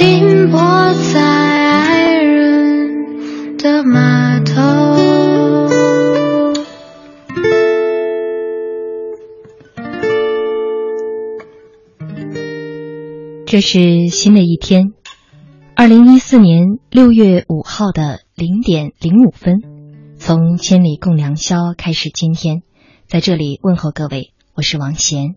停泊在爱人的码头这是新的一天，二零一四年六月五号的零点零五分，从千里共良宵开始。今天在这里问候各位，我是王贤，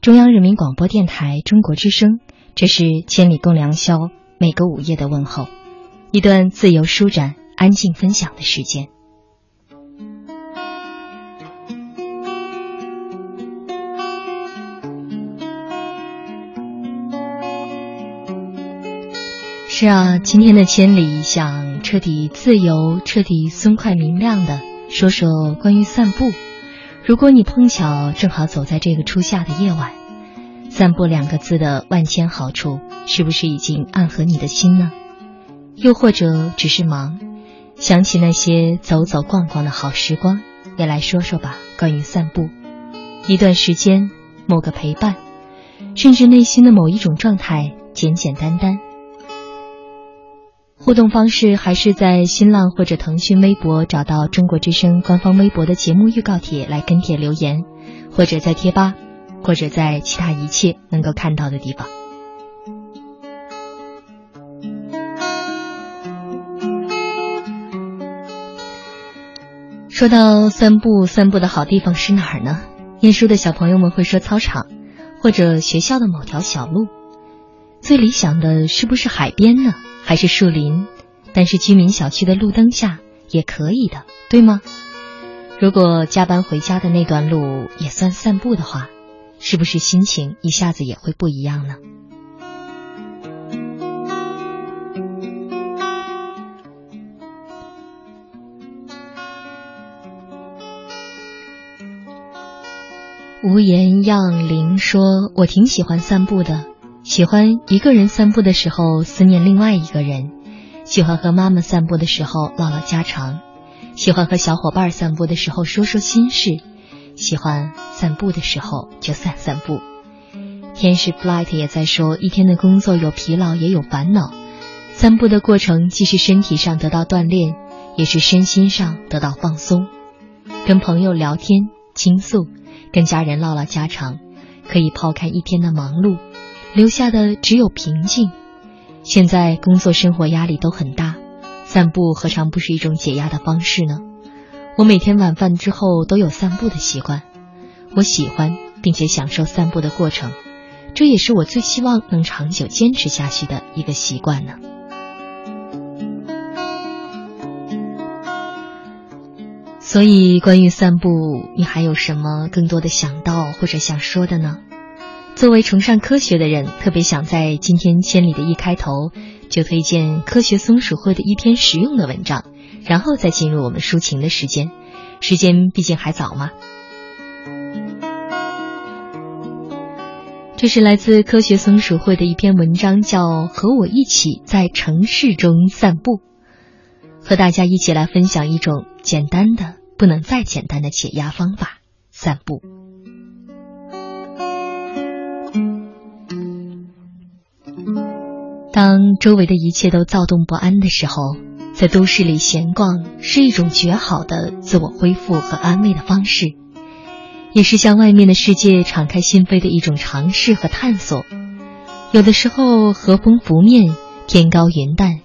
中央人民广播电台中国之声。这是千里共良宵，每个午夜的问候，一段自由舒展、安静分享的时间。是啊，今天的千里想彻底自由、彻底松快明亮的说说关于散步。如果你碰巧正好走在这个初夏的夜晚，散步两个字的万千好处，是不是已经暗合你的心呢？又或者只是忙，想起那些走走逛逛的好时光，也来说说吧。关于散步，一段时间，某个陪伴，甚至内心的某一种状态，简简单单。互动方式还是在新浪或者腾讯微博找到中国之声官方微博的节目预告帖来跟帖留言，或者在贴吧，或者在其他一切能够看到的地方。说到散步，散步的好地方是哪儿呢？念书的小朋友们会说操场，或者学校的某条小路。最理想的是不是海边呢？还是树林？但是居民小区的路灯下也可以的，对吗？如果加班回家的那段路也算散步的话，是不是心情一下子也会不一样呢？无言让林说：“我挺喜欢散步的，喜欢一个人散步的时候思念另外一个人，喜欢和妈妈散步的时候唠唠家常，喜欢和小伙伴散步的时候说说心事，喜欢散步的时候就散散步。”天使 Flight 也在说：“一天的工作有疲劳也有烦恼，散步的过程既是身体上得到锻炼，也是身心上得到放松，跟朋友聊天倾诉。”跟家人唠唠家常，可以抛开一天的忙碌，留下的只有平静。现在工作生活压力都很大，散步何尝不是一种解压的方式呢？我每天晚饭之后都有散步的习惯，我喜欢并且享受散步的过程，这也是我最希望能长久坚持下去的一个习惯呢。所以，关于散步，你还有什么更多的想到或者想说的呢？作为崇尚科学的人，特别想在今天千里的一开头就推荐科学松鼠会的一篇实用的文章，然后再进入我们抒情的时间。时间毕竟还早嘛。这是来自科学松鼠会的一篇文章，叫《和我一起在城市中散步》，和大家一起来分享一种简单的。不能再简单的解压方法，散步。当周围的一切都躁动不安的时候，在都市里闲逛是一种绝好的自我恢复和安慰的方式，也是向外面的世界敞开心扉的一种尝试和探索。有的时候和风拂面，天高云淡；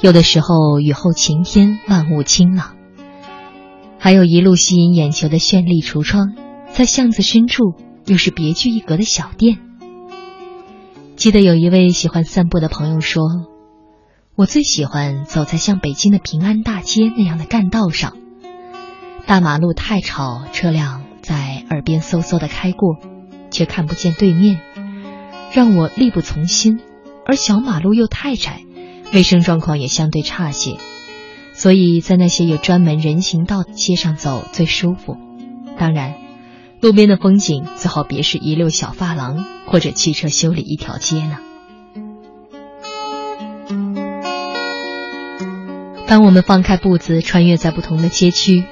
有的时候雨后晴天，万物清朗。还有一路吸引眼球的绚丽橱窗，在巷子深处又是别具一格的小店。记得有一位喜欢散步的朋友说：“我最喜欢走在像北京的平安大街那样的干道上，大马路太吵，车辆在耳边嗖嗖的开过，却看不见对面，让我力不从心。而小马路又太窄，卫生状况也相对差些。”所以在那些有专门人行道的街上走最舒服。当然，路边的风景最好别是一溜小发廊或者汽车修理一条街呢。当我们放开步子，穿越在不同的街区，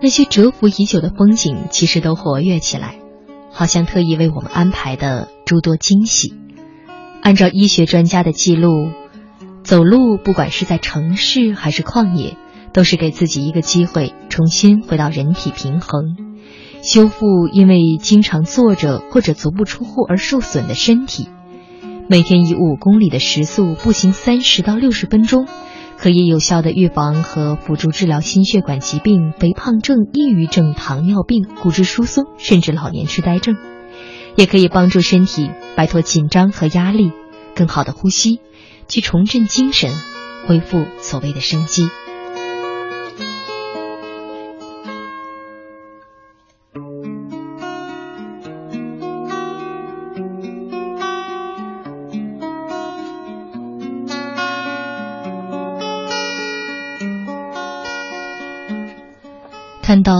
那些蛰伏已久的风景其实都活跃起来，好像特意为我们安排的诸多惊喜。按照医学专家的记录。走路，不管是在城市还是旷野，都是给自己一个机会，重新回到人体平衡，修复因为经常坐着或者足不出户而受损的身体。每天以五公里的时速步行三十到六十分钟，可以有效的预防和辅助治疗心血管疾病、肥胖症、抑郁症、糖尿病、骨质疏松，甚至老年痴呆症，也可以帮助身体摆脱紧张和压力，更好的呼吸。去重振精神，恢复所谓的生机。看到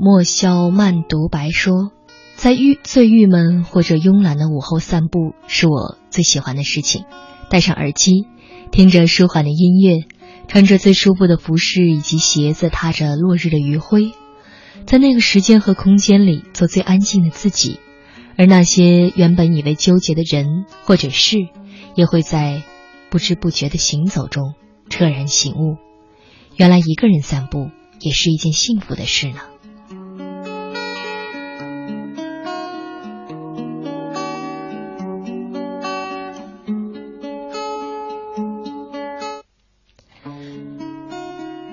莫萧慢独白说，在郁最郁闷或者慵懒的午后散步，是我最喜欢的事情。戴上耳机，听着舒缓的音乐，穿着最舒服的服饰以及鞋子，踏着落日的余晖，在那个时间和空间里做最安静的自己，而那些原本以为纠结的人或者事，也会在不知不觉的行走中彻然醒悟，原来一个人散步也是一件幸福的事呢。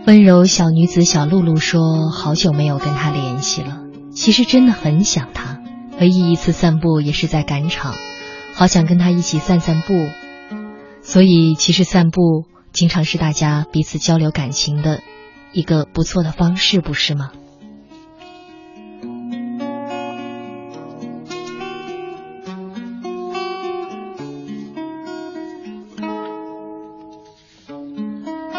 温柔小女子小露露说：“好久没有跟他联系了，其实真的很想他。唯一一次散步也是在赶场，好想跟他一起散散步。所以，其实散步经常是大家彼此交流感情的一个不错的方式，不是吗？”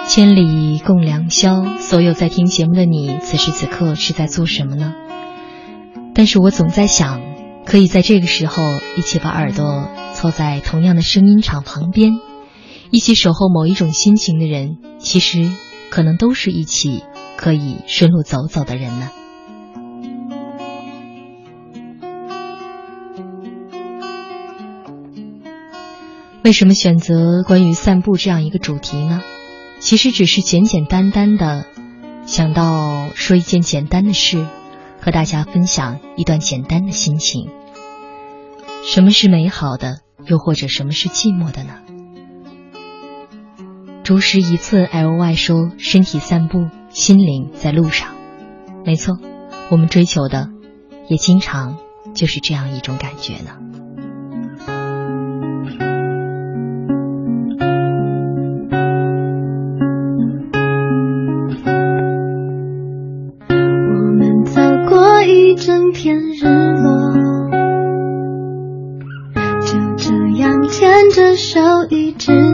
千里共良宵，所有在听节目的你，此时此刻是在做什么呢？但是我总在想，可以在这个时候一起把耳朵凑在同样的声音场旁边，一起守候某一种心情的人，其实可能都是一起可以顺路走走的人呢。为什么选择关于散步这样一个主题呢？其实只是简简单单的想到说一件简单的事，和大家分享一段简单的心情。什么是美好的，又或者什么是寂寞的呢？竹石一寸 L Y 说：“身体散步，心灵在路上。”没错，我们追求的也经常就是这样一种感觉呢。我们走过一整片日落，就这样牵着手一直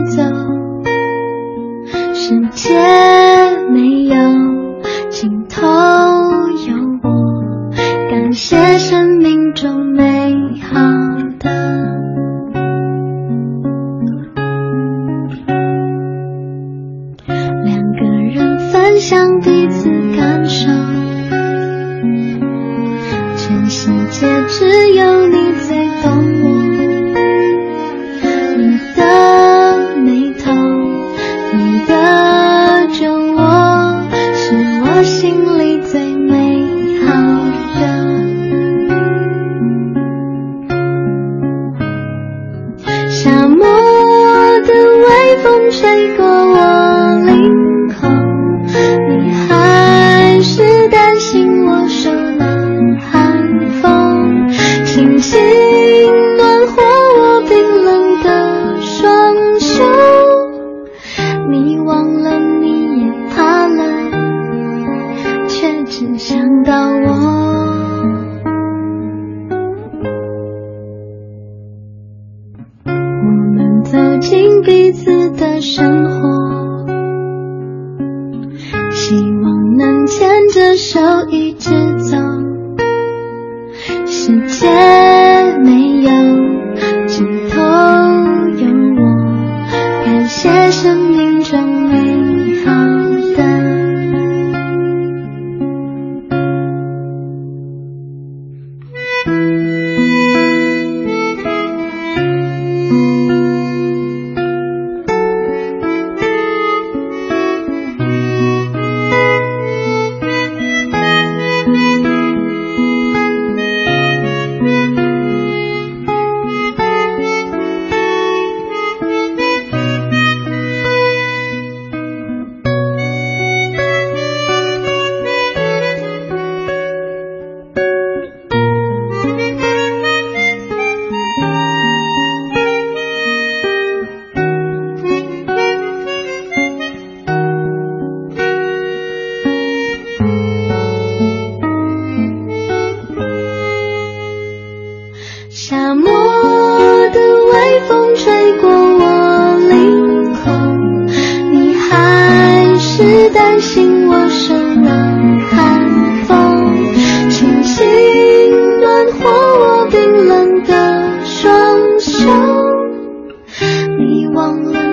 你忘了。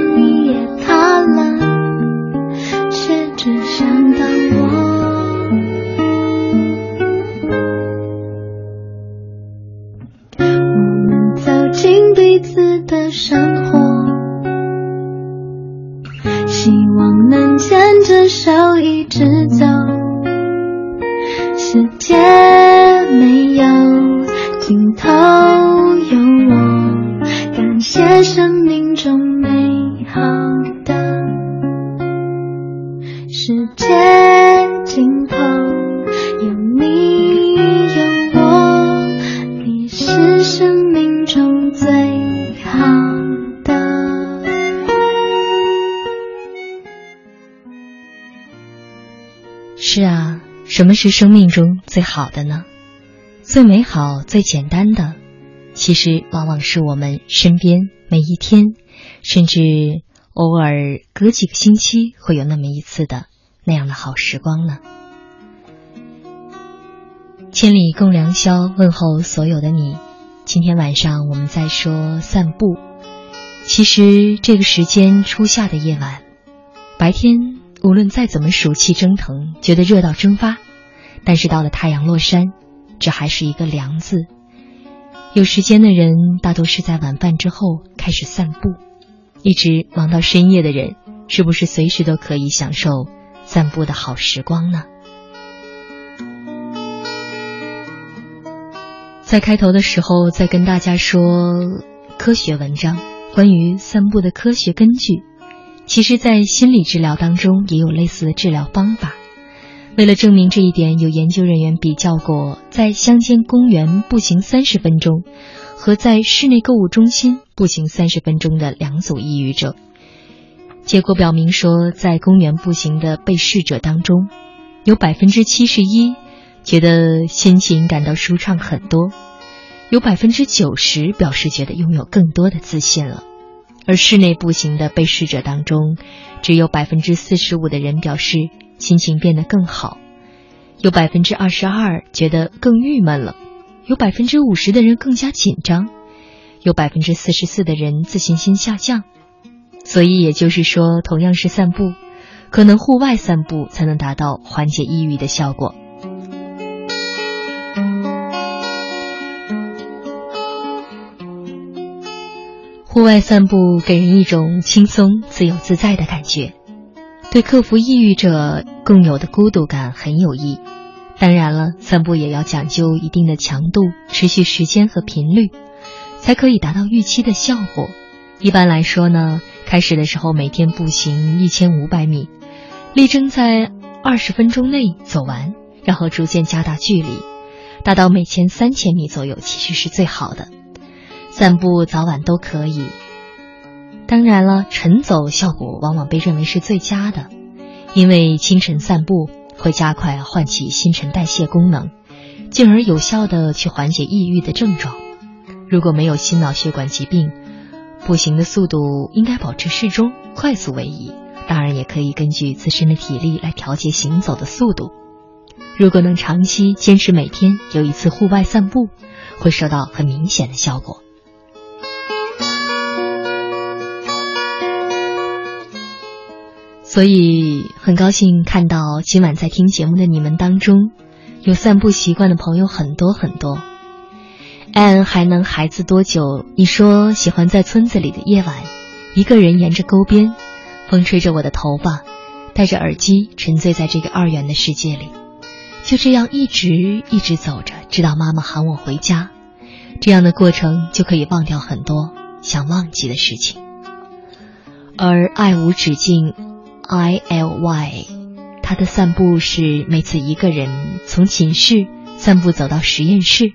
是生命中最好的呢？最美好、最简单的，其实往往是我们身边每一天，甚至偶尔隔几个星期会有那么一次的那样的好时光呢。千里共良宵，问候所有的你。今天晚上我们在说散步。其实这个时间，初夏的夜晚，白天。无论再怎么暑气蒸腾，觉得热到蒸发，但是到了太阳落山，这还是一个凉字。有时间的人，大多是在晚饭之后开始散步，一直忙到深夜的人，是不是随时都可以享受散步的好时光呢？在开头的时候，再跟大家说科学文章，关于散步的科学根据。其实，在心理治疗当中也有类似的治疗方法。为了证明这一点，有研究人员比较过在乡间公园步行三十分钟和在室内购物中心步行三十分钟的两组抑郁症。结果表明说，在公园步行的被试者当中，有百分之七十一觉得心情感到舒畅很多，有百分之九十表示觉得拥有更多的自信了。而室内步行的被试者当中，只有百分之四十五的人表示心情变得更好，有百分之二十二觉得更郁闷了，有百分之五十的人更加紧张，有百分之四十四的人自信心下降。所以也就是说，同样是散步，可能户外散步才能达到缓解抑郁的效果。户外散步给人一种轻松、自由自在的感觉，对克服抑郁者共有的孤独感很有益。当然了，散步也要讲究一定的强度、持续时间和频率，才可以达到预期的效果。一般来说呢，开始的时候每天步行一千五百米，力争在二十分钟内走完，然后逐渐加大距离，达到每天三千米左右，其实是最好的。散步早晚都可以，当然了，晨走效果往往被认为是最佳的，因为清晨散步会加快唤起新陈代谢功能，进而有效的去缓解抑郁的症状。如果没有心脑血管疾病，步行的速度应该保持适中，快速为宜。当然，也可以根据自身的体力来调节行走的速度。如果能长期坚持每天有一次户外散步，会收到很明显的效果。所以很高兴看到今晚在听节目的你们当中，有散步习惯的朋友很多很多。安还能孩子多久？你说喜欢在村子里的夜晚，一个人沿着沟边，风吹着我的头发，戴着耳机，沉醉在这个二元的世界里，就这样一直一直走着，直到妈妈喊我回家。这样的过程就可以忘掉很多想忘记的事情，而爱无止境。I L Y，他的散步是每次一个人从寝室散步走到实验室，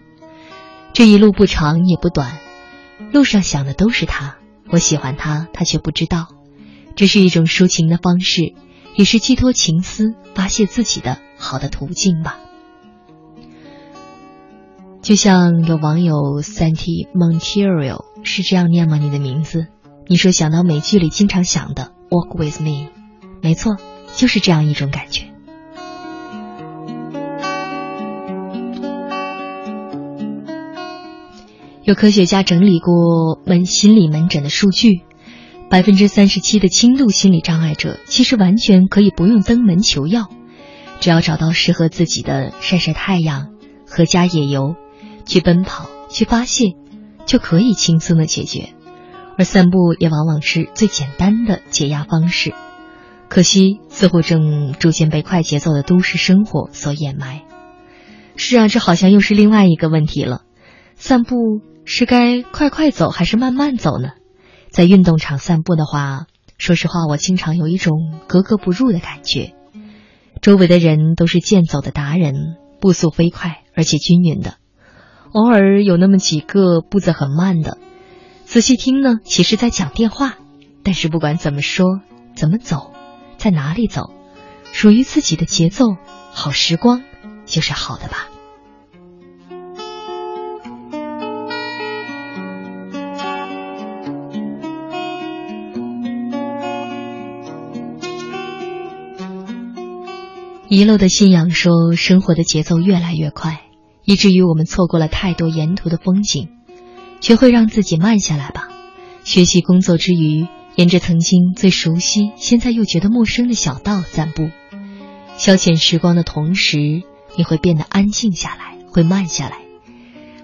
这一路不长也不短，路上想的都是他。我喜欢他，他却不知道。这是一种抒情的方式，也是寄托情思、发泄自己的好的途径吧。就像有网友 Santi Monteiro 是这样念吗？你的名字？你说想到美剧里经常想的 Walk with me。没错，就是这样一种感觉。有科学家整理过门心理门诊的数据，百分之三十七的轻度心理障碍者其实完全可以不用登门求药，只要找到适合自己的晒晒太阳、和家野游、去奔跑、去发泄，就可以轻松的解决。而散步也往往是最简单的解压方式。可惜似乎正逐渐被快节奏的都市生活所掩埋。是啊，这好像又是另外一个问题了：散步是该快快走还是慢慢走呢？在运动场散步的话，说实话，我经常有一种格格不入的感觉。周围的人都是健走的达人，步速飞快而且均匀的，偶尔有那么几个步子很慢的。仔细听呢，其实在讲电话。但是不管怎么说，怎么走，在哪里走，属于自己的节奏，好时光就是好的吧。遗漏的信仰说，生活的节奏越来越快，以至于我们错过了太多沿途的风景，学会让自己慢下来吧。学习工作之余，沿着曾经最熟悉、现在又觉得陌生的小道散步，消遣时光的同时，你会变得安静下来，会慢下来。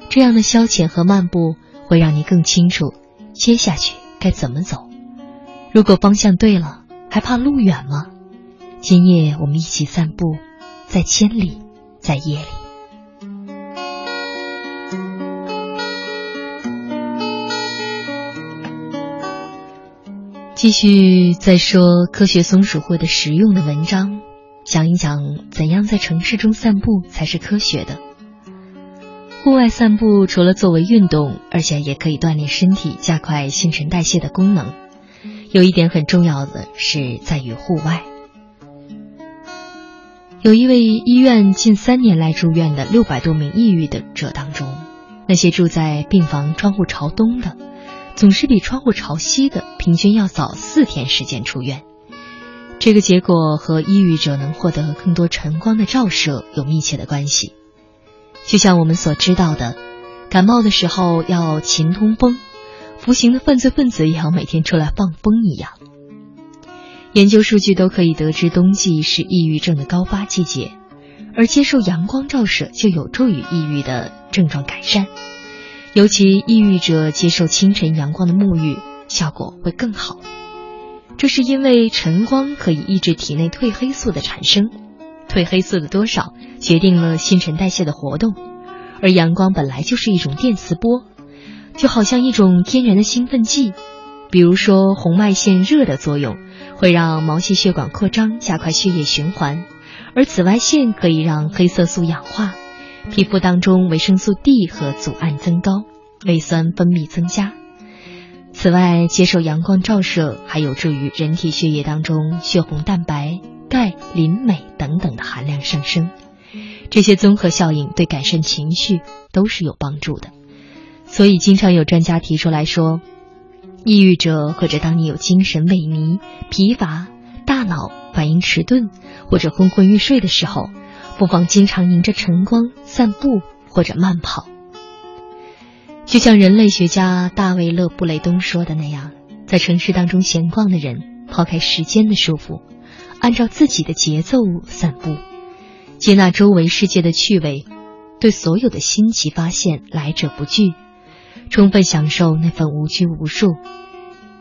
这样的消遣和漫步，会让你更清楚接下去该怎么走。如果方向对了，还怕路远吗？今夜我们一起散步，在千里，在夜里。继续再说科学松鼠会的实用的文章，讲一讲怎样在城市中散步才是科学的。户外散步除了作为运动，而且也可以锻炼身体、加快新陈代谢的功能。有一点很重要的是在于户外。有一位医院近三年来住院的六百多名抑郁的者当中，那些住在病房窗户朝东的，总是比窗户朝西的平均要早四天时间出院。这个结果和抑郁者能获得更多晨光的照射有密切的关系。就像我们所知道的，感冒的时候要勤通风，服刑的犯罪分子也要每天出来放风一样。研究数据都可以得知，冬季是抑郁症的高发季节，而接受阳光照射就有助于抑郁的症状改善。尤其抑郁者接受清晨阳光的沐浴，效果会更好。这是因为晨光可以抑制体内褪黑素的产生，褪黑素的多少决定了新陈代谢的活动，而阳光本来就是一种电磁波，就好像一种天然的兴奋剂，比如说红外线热的作用。会让毛细血管扩张，加快血液循环；而紫外线可以让黑色素氧化，皮肤当中维生素 D 和组胺增高，胃酸分泌增加。此外，接受阳光照射还有助于人体血液当中血红蛋白、钙、磷、镁等等的含量上升。这些综合效应对改善情绪都是有帮助的。所以，经常有专家提出来说。抑郁者，或者当你有精神萎靡、疲乏、大脑反应迟钝或者昏昏欲睡的时候，不妨经常迎着晨光散步或者慢跑。就像人类学家大卫·勒布雷东说的那样，在城市当中闲逛的人，抛开时间的束缚，按照自己的节奏散步，接纳周围世界的趣味，对所有的新奇发现来者不拒。充分享受那份无拘无束。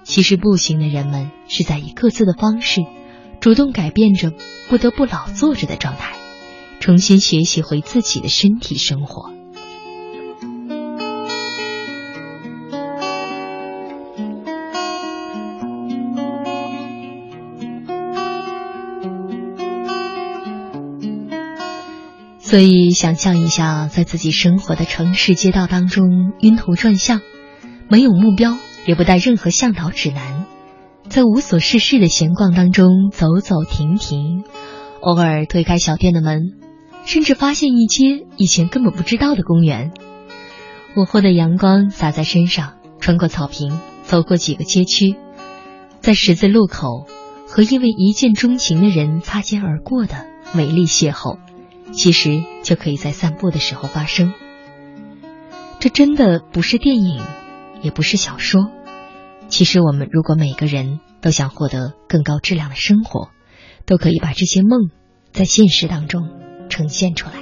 其实，步行的人们是在以各自的方式，主动改变着不得不老坐着的状态，重新学习回自己的身体生活。所以，想象一下，在自己生活的城市街道当中晕头转向，没有目标，也不带任何向导指南，在无所事事的闲逛当中走走停停，偶尔推开小店的门，甚至发现一些以前根本不知道的公园。午后的阳光洒在身上，穿过草坪，走过几个街区，在十字路口和一位一见钟情的人擦肩而过的美丽邂逅。其实就可以在散步的时候发生。这真的不是电影，也不是小说。其实我们如果每个人都想获得更高质量的生活，都可以把这些梦在现实当中呈现出来。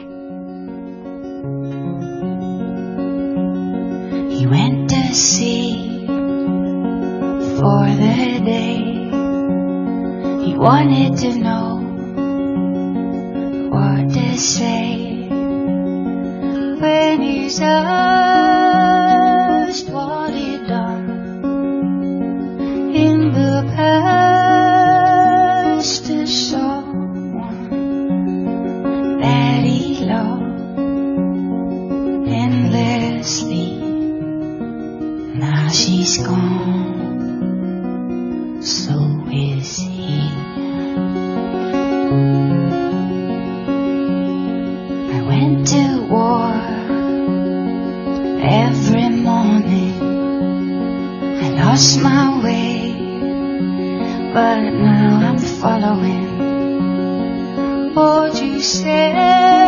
He wanted to know what they say when he's asked what he done in the past to someone She's gone, so is he. I went to war every morning. I lost my way, but now I'm following what you said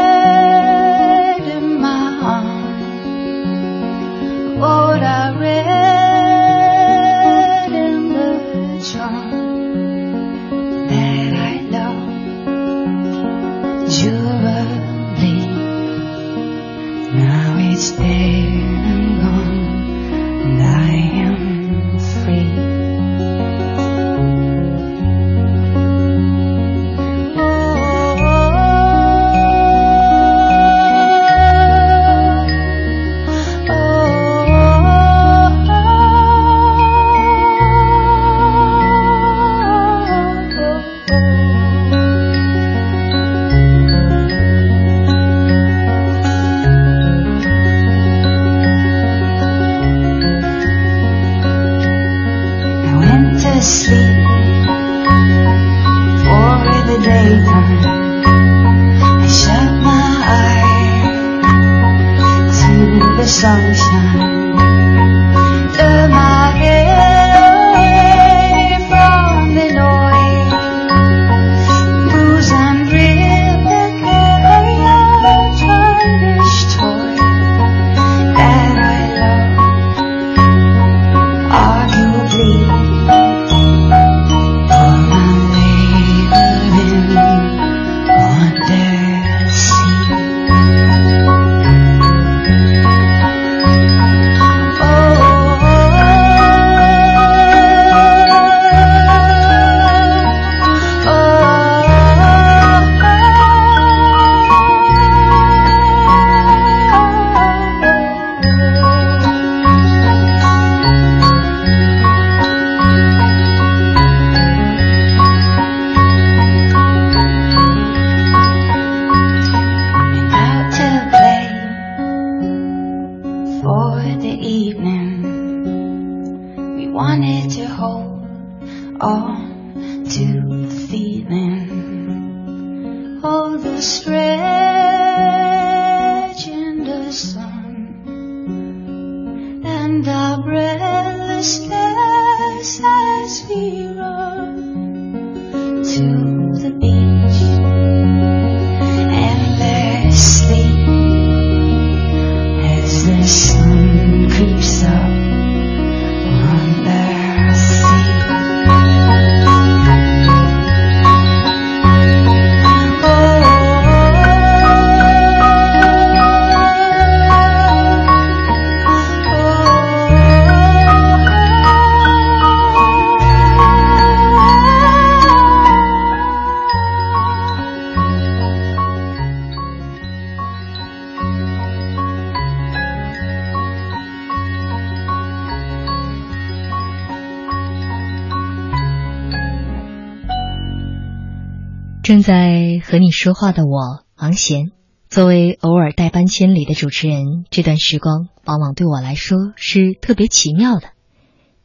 正在和你说话的我，王贤，作为偶尔代班千里的主持人，这段时光往往对我来说是特别奇妙的。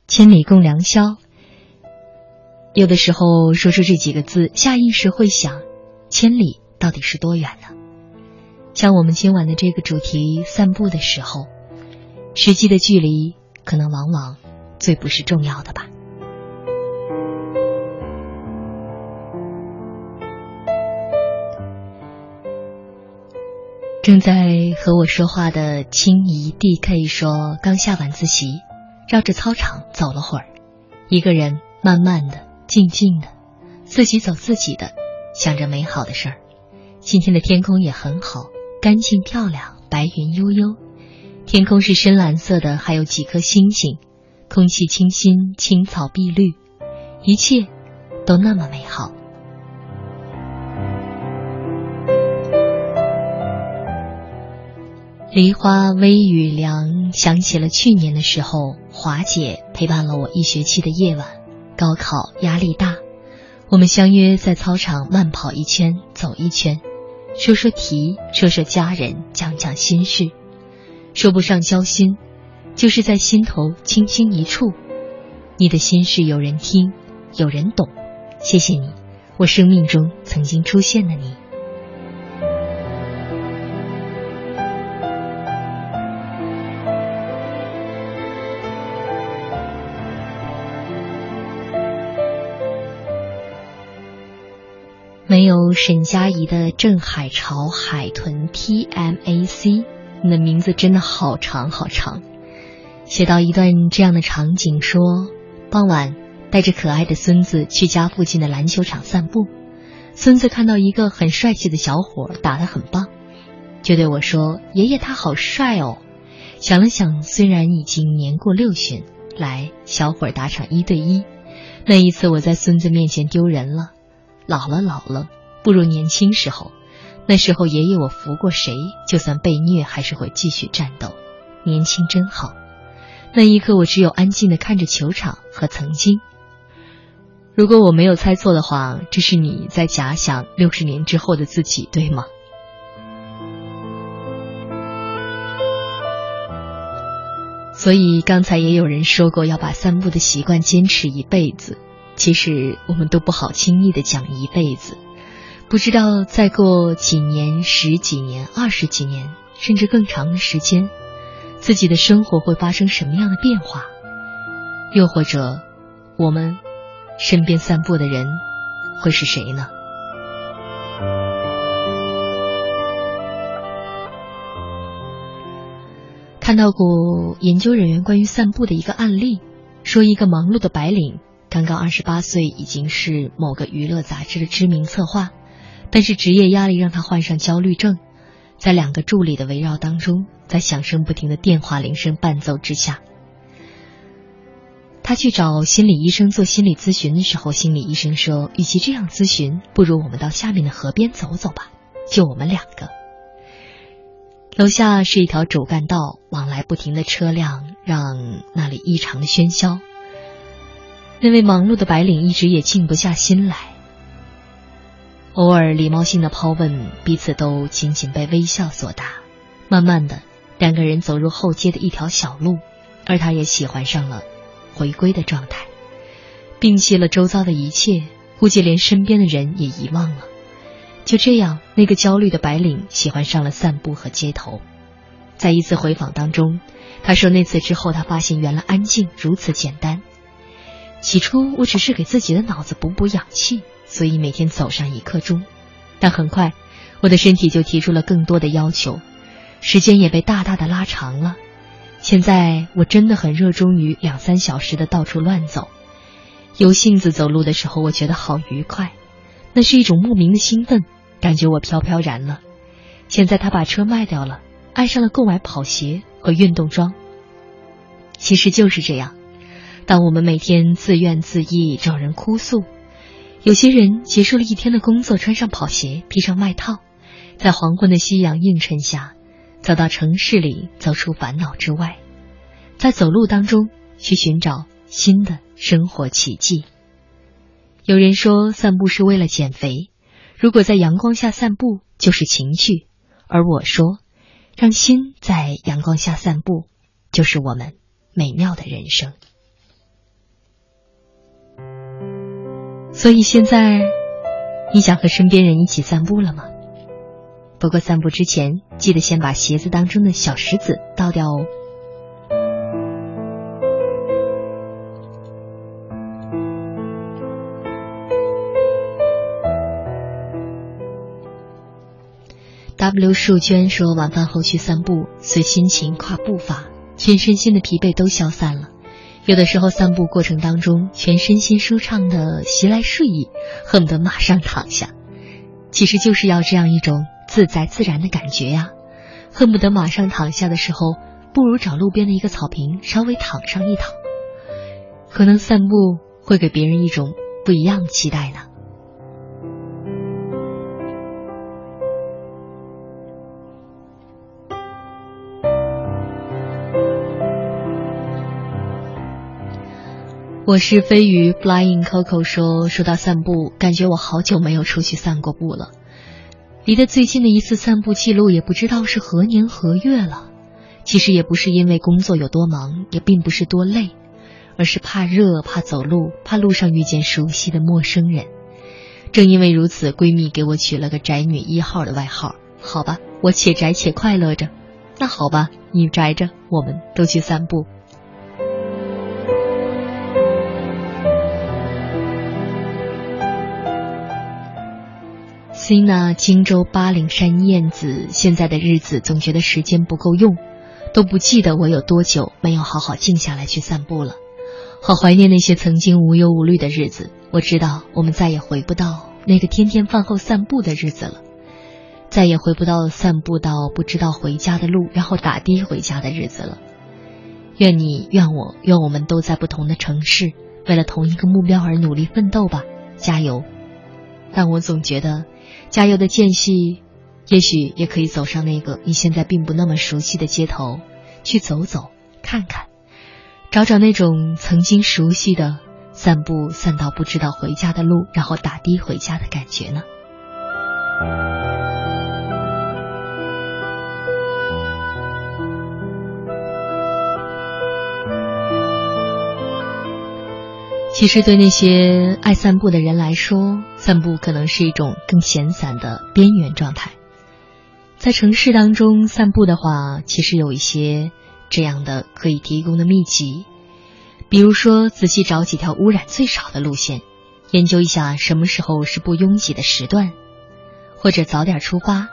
千里共良宵，有的时候说出这几个字，下意识会想，千里到底是多远呢？像我们今晚的这个主题，散步的时候，实际的距离可能往往最不是重要的吧。正在和我说话的青怡 D.K 说，刚下晚自习，绕着操场走了会儿，一个人慢慢的、静静的，自己走自己的，想着美好的事儿。今天的天空也很好，干净漂亮，白云悠悠，天空是深蓝色的，还有几颗星星，空气清新，青草碧绿，一切都那么美好。梨花微雨凉，想起了去年的时候，华姐陪伴了我一学期的夜晚。高考压力大，我们相约在操场慢跑一圈，走一圈，说说题，说说家人，讲讲心事。说不上交心，就是在心头轻轻一触。你的心事有人听，有人懂。谢谢你，我生命中曾经出现的你。没有沈佳宜的郑海潮海豚 T M A C，你的名字真的好长好长。写到一段这样的场景：说傍晚带着可爱的孙子去家附近的篮球场散步，孙子看到一个很帅气的小伙打得很棒，就对我说：“爷爷他好帅哦。”想了想，虽然已经年过六旬，来小伙打场一对一。那一次我在孙子面前丢人了。老了老了，不如年轻时候。那时候爷爷我服过谁，就算被虐还是会继续战斗。年轻真好。那一刻我只有安静的看着球场和曾经。如果我没有猜错的话，这是你在假想六十年之后的自己，对吗？所以刚才也有人说过要把散步的习惯坚持一辈子。其实我们都不好轻易的讲一辈子，不知道再过几年、十几年、二十几年，甚至更长的时间，自己的生活会发生什么样的变化？又或者，我们身边散步的人会是谁呢？看到过研究人员关于散步的一个案例，说一个忙碌的白领。刚刚二十八岁，已经是某个娱乐杂志的知名策划，但是职业压力让他患上焦虑症。在两个助理的围绕当中，在响声不停的电话铃声伴奏之下，他去找心理医生做心理咨询的时候，心理医生说：“与其这样咨询，不如我们到下面的河边走走吧，就我们两个。”楼下是一条主干道，往来不停的车辆让那里异常的喧嚣。那位忙碌的白领一直也静不下心来，偶尔礼貌性的抛问，彼此都仅仅被微笑所答。慢慢的，两个人走入后街的一条小路，而他也喜欢上了回归的状态，摒弃了周遭的一切，估计连身边的人也遗忘了。就这样，那个焦虑的白领喜欢上了散步和街头。在一次回访当中，他说那次之后，他发现原来安静如此简单。起初我只是给自己的脑子补补氧气，所以每天走上一刻钟。但很快，我的身体就提出了更多的要求，时间也被大大的拉长了。现在我真的很热衷于两三小时的到处乱走，有性子走路的时候，我觉得好愉快，那是一种莫名的兴奋，感觉我飘飘然了。现在他把车卖掉了，爱上了购买跑鞋和运动装。其实就是这样。当我们每天自怨自艾，找人哭诉；有些人结束了一天的工作，穿上跑鞋，披上外套，在黄昏的夕阳映衬下，走到城市里，走出烦恼之外，在走路当中去寻找新的生活奇迹。有人说，散步是为了减肥；如果在阳光下散步，就是情趣；而我说，让心在阳光下散步，就是我们美妙的人生。所以现在，你想和身边人一起散步了吗？不过散步之前，记得先把鞋子当中的小石子倒掉哦。W 树娟说，晚饭后去散步，随心情跨步伐，全身心的疲惫都消散了。有的时候散步过程当中，全身心舒畅的袭来睡意，恨不得马上躺下。其实就是要这样一种自在自然的感觉呀，恨不得马上躺下的时候，不如找路边的一个草坪稍微躺上一躺。可能散步会给别人一种不一样的期待呢？我是飞鱼 Flying Coco 说，说到散步，感觉我好久没有出去散过步了。离得最近的一次散步记录，也不知道是何年何月了。其实也不是因为工作有多忙，也并不是多累，而是怕热、怕走路、怕路上遇见熟悉的陌生人。正因为如此，闺蜜给我取了个“宅女一号”的外号。好吧，我且宅且快乐着。那好吧，你宅着，我们都去散步。新娜，荆州巴陵山燕子，现在的日子总觉得时间不够用，都不记得我有多久没有好好静下来去散步了。好怀念那些曾经无忧无虑的日子。我知道我们再也回不到那个天天饭后散步的日子了，再也回不到散步到不知道回家的路，然后打的回家的日子了。愿你，愿我，愿我们都在不同的城市，为了同一个目标而努力奋斗吧，加油！但我总觉得。加油的间隙，也许也可以走上那个你现在并不那么熟悉的街头，去走走看看，找找那种曾经熟悉的散步散到不知道回家的路，然后打的回家的感觉呢。其实，对那些爱散步的人来说，散步可能是一种更闲散的边缘状态。在城市当中散步的话，其实有一些这样的可以提供的秘籍，比如说仔细找几条污染最少的路线，研究一下什么时候是不拥挤的时段，或者早点出发，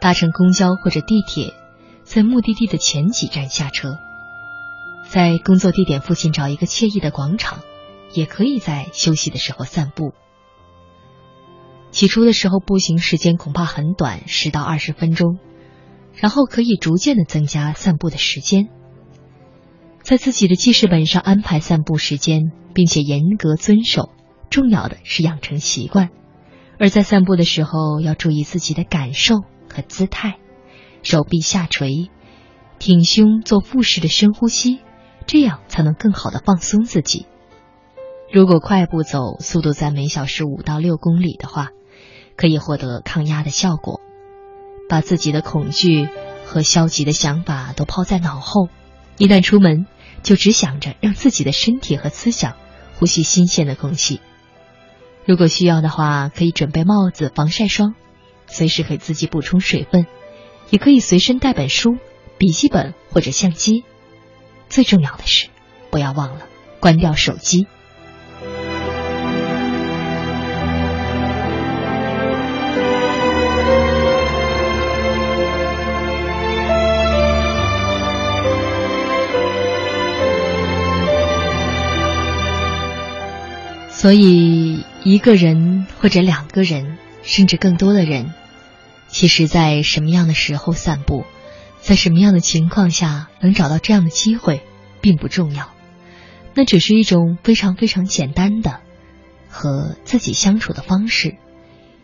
搭乘公交或者地铁，在目的地的前几站下车，在工作地点附近找一个惬意的广场。也可以在休息的时候散步。起初的时候，步行时间恐怕很短，十到二十分钟，然后可以逐渐的增加散步的时间。在自己的记事本上安排散步时间，并且严格遵守。重要的是养成习惯，而在散步的时候要注意自己的感受和姿态，手臂下垂，挺胸做腹式的深呼吸，这样才能更好的放松自己。如果快步走，速度在每小时五到六公里的话，可以获得抗压的效果。把自己的恐惧和消极的想法都抛在脑后，一旦出门，就只想着让自己的身体和思想呼吸新鲜的空气。如果需要的话，可以准备帽子、防晒霜，随时给自己补充水分。也可以随身带本书、笔记本或者相机。最重要的是，不要忘了关掉手机。所以，一个人或者两个人，甚至更多的人，其实，在什么样的时候散步，在什么样的情况下能找到这样的机会，并不重要。那只是一种非常非常简单的和自己相处的方式，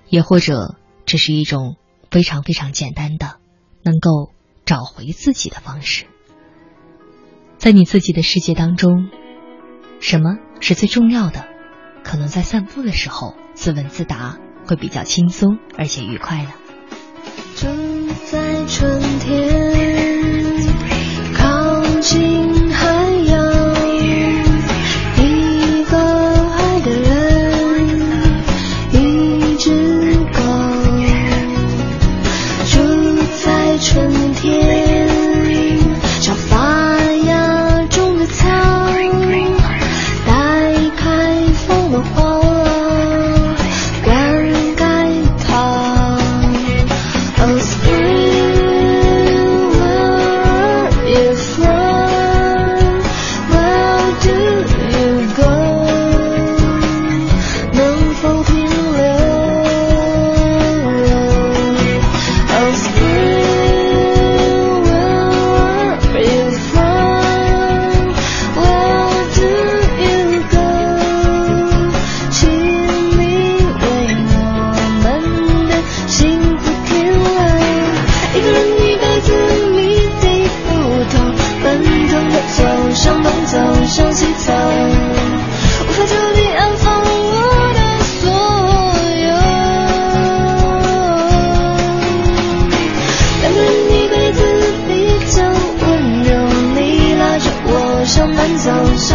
也或者只是一种非常非常简单的能够找回自己的方式。在你自己的世界当中，什么是最重要的？可能在散步的时候自问自答会比较轻松而且愉快了。正在春天，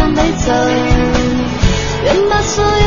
没走愿把所有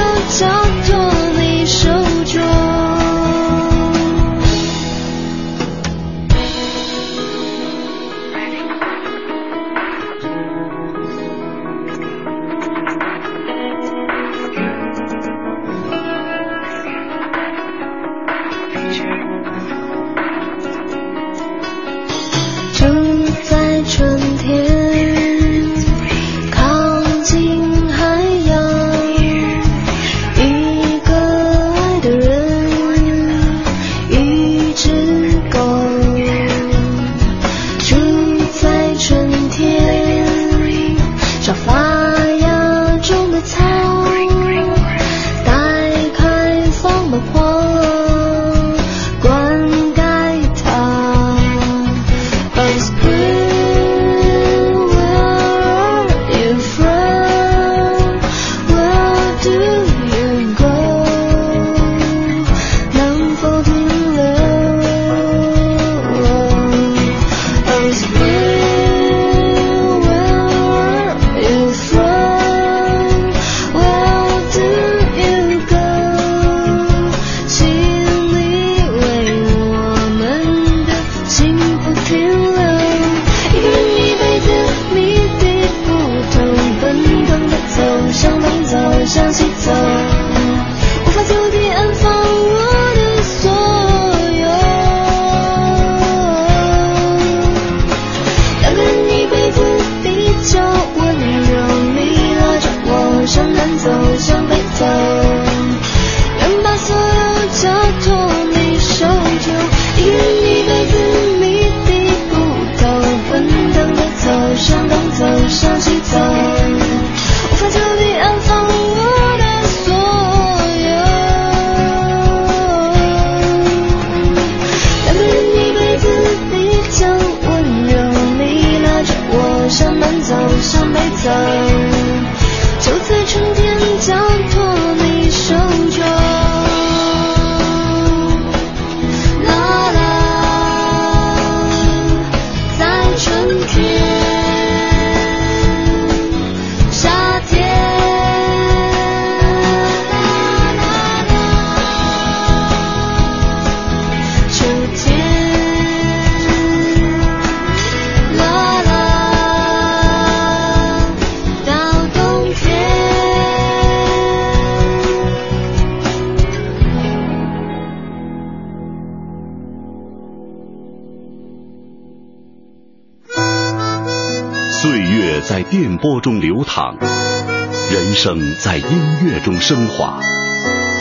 升华。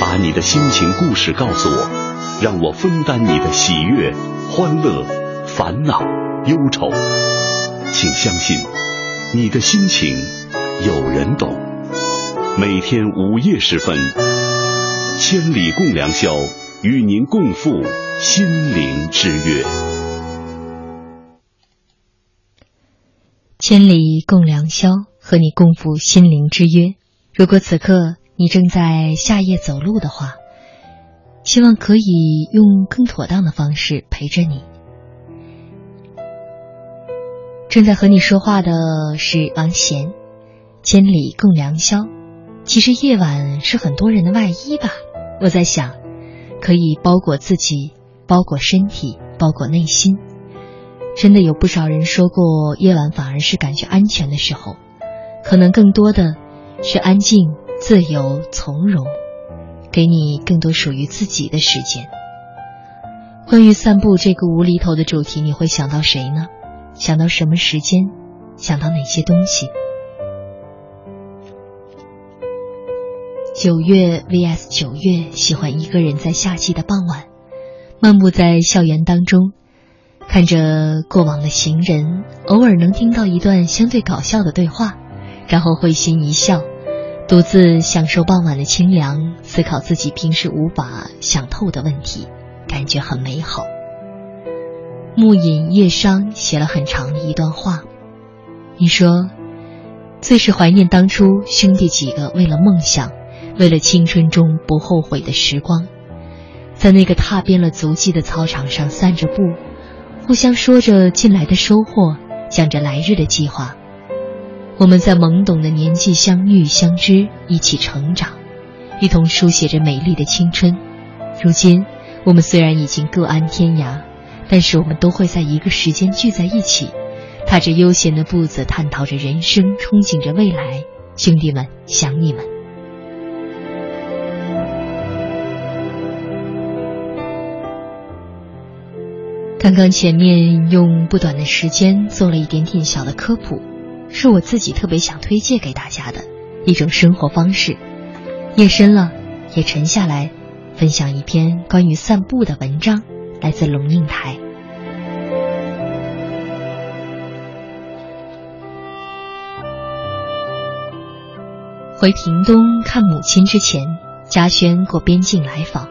把你的心情故事告诉我，让我分担你的喜悦、欢乐、烦恼、忧愁。请相信，你的心情有人懂。每天午夜时分，千里共良宵，与您共赴心灵之约。千里共良宵，和你共赴心灵之约。如果此刻你正在夏夜走路的话，希望可以用更妥当的方式陪着你。正在和你说话的是王贤。千里共良宵，其实夜晚是很多人的外衣吧？我在想，可以包裹自己，包裹身体，包裹内心。真的有不少人说过，夜晚反而是感觉安全的时候，可能更多的是安静、自由、从容，给你更多属于自己的时间。关于散步这个无厘头的主题，你会想到谁呢？想到什么时间？想到哪些东西？九月 vs 九月，喜欢一个人在夏季的傍晚，漫步在校园当中。看着过往的行人，偶尔能听到一段相对搞笑的对话，然后会心一笑，独自享受傍晚的清凉，思考自己平时无法想透的问题，感觉很美好。暮饮夜殇写了很长的一段话，你说，最是怀念当初兄弟几个为了梦想，为了青春中不后悔的时光，在那个踏遍了足迹的操场上散着步。互相说着近来的收获，讲着来日的计划。我们在懵懂的年纪相遇相知，一起成长，一同书写着美丽的青春。如今，我们虽然已经各安天涯，但是我们都会在一个时间聚在一起，踏着悠闲的步子，探讨着人生，憧憬着未来。兄弟们，想你们。刚刚前面用不短的时间做了一点点小的科普，是我自己特别想推荐给大家的一种生活方式。夜深了，也沉下来，分享一篇关于散步的文章，来自龙应台。回屏东看母亲之前，嘉轩过边境来访，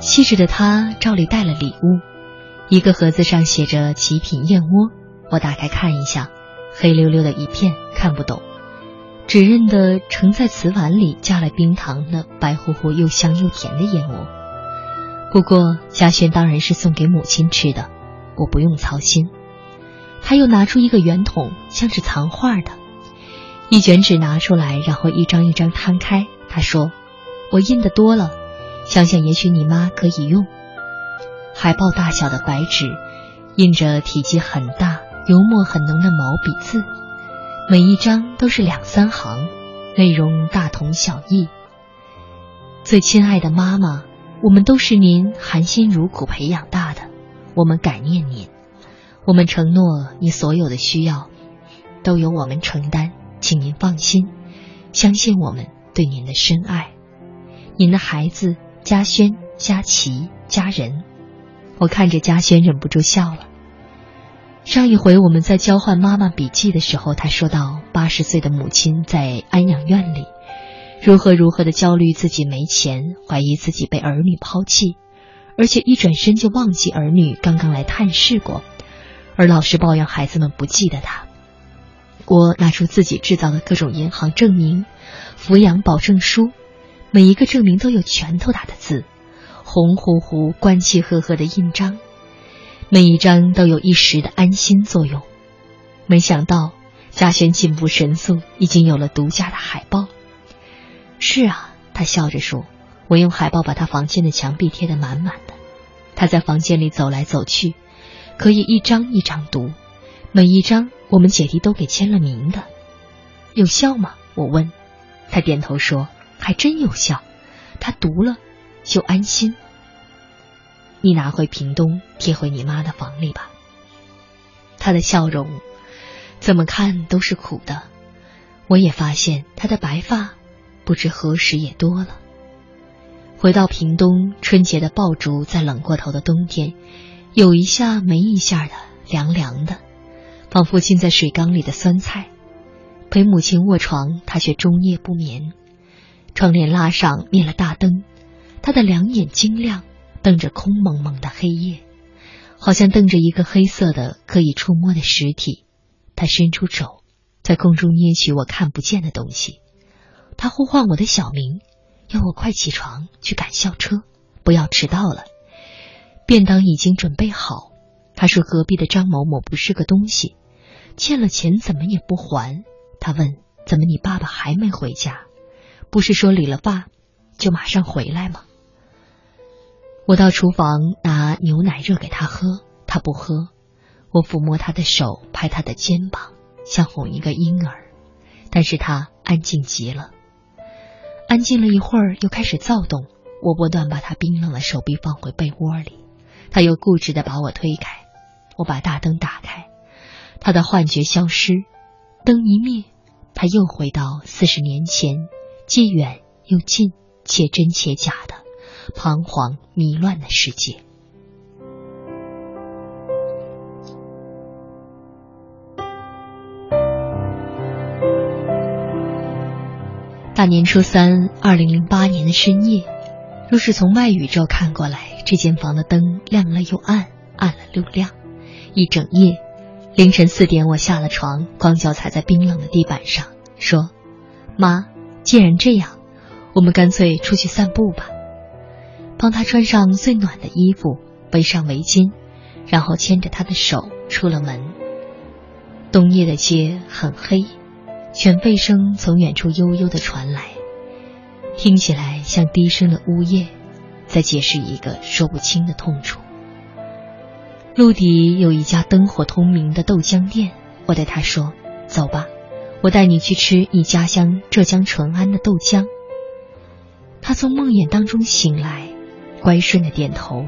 细致的他照例带了礼物。一个盒子上写着“极品燕窝”，我打开看一下，黑溜溜的一片，看不懂，只认得盛在瓷碗里加了冰糖的白乎乎又香又甜的燕窝。不过嘉轩当然是送给母亲吃的，我不用操心。他又拿出一个圆筒，像是藏画的，一卷纸拿出来，然后一张一张摊开。他说：“我印的多了，想想也许你妈可以用。”海报大小的白纸，印着体积很大、油墨很浓的毛笔字，每一张都是两三行，内容大同小异。最亲爱的妈妈，我们都是您含辛茹苦培养大的，我们感念您，我们承诺你所有的需要都由我们承担，请您放心，相信我们对您的深爱。您的孩子嘉轩、佳琪、佳人。我看着嘉轩，忍不住笑了。上一回我们在交换妈妈笔记的时候，他说到八十岁的母亲在安养院里，如何如何的焦虑自己没钱，怀疑自己被儿女抛弃，而且一转身就忘记儿女刚刚来探视过，而老是抱怨孩子们不记得他。我拿出自己制造的各种银行证明、抚养保证书，每一个证明都有拳头大的字。红乎乎、关气呵呵的印章，每一张都有一时的安心作用。没想到嘉轩进步神速，已经有了独家的海报。是啊，他笑着说：“我用海报把他房间的墙壁贴得满满的。他在房间里走来走去，可以一张一张读，每一张我们姐弟都给签了名的。有效吗？我问。他点头说：“还真有效。”他读了。就安心。你拿回屏东，贴回你妈的房里吧。他的笑容怎么看都是苦的。我也发现他的白发，不知何时也多了。回到屏东，春节的爆竹在冷过头的冬天，有一下没一下的凉凉的，仿佛浸在水缸里的酸菜。陪母亲卧床，他却终夜不眠。窗帘拉上，灭了大灯，他的两眼晶亮，瞪着空蒙蒙的黑夜，好像瞪着一个黑色的可以触摸的实体。他伸出手，在空中捏取我看不见的东西。他呼唤我的小名。要我快起床去赶校车，不要迟到了。便当已经准备好。他说隔壁的张某某不是个东西，欠了钱怎么也不还。他问怎么你爸爸还没回家？不是说理了发就马上回来吗？我到厨房拿牛奶热给他喝，他不喝。我抚摸他的手，拍他的肩膀，像哄一个婴儿，但是他安静极了。安静了一会儿，又开始躁动。我不断把他冰冷的手臂放回被窝里，他又固执的把我推开。我把大灯打开，他的幻觉消失，灯一灭，他又回到四十年前，既远又近，且真且假的彷徨迷乱的世界。大年初三，二零零八年的深夜，若是从外宇宙看过来，这间房的灯亮了又暗，暗了又亮，一整夜。凌晨四点，我下了床，光脚踩在冰冷的地板上，说：“妈，既然这样，我们干脆出去散步吧。”帮他穿上最暖的衣服，围上围巾，然后牵着他的手出了门。冬夜的街很黑。犬吠声从远处悠悠的传来，听起来像低声的呜咽，在解释一个说不清的痛楚。路底有一家灯火通明的豆浆店，我对他说：“走吧，我带你去吃你家乡浙江淳安的豆浆。”他从梦魇当中醒来，乖顺的点头，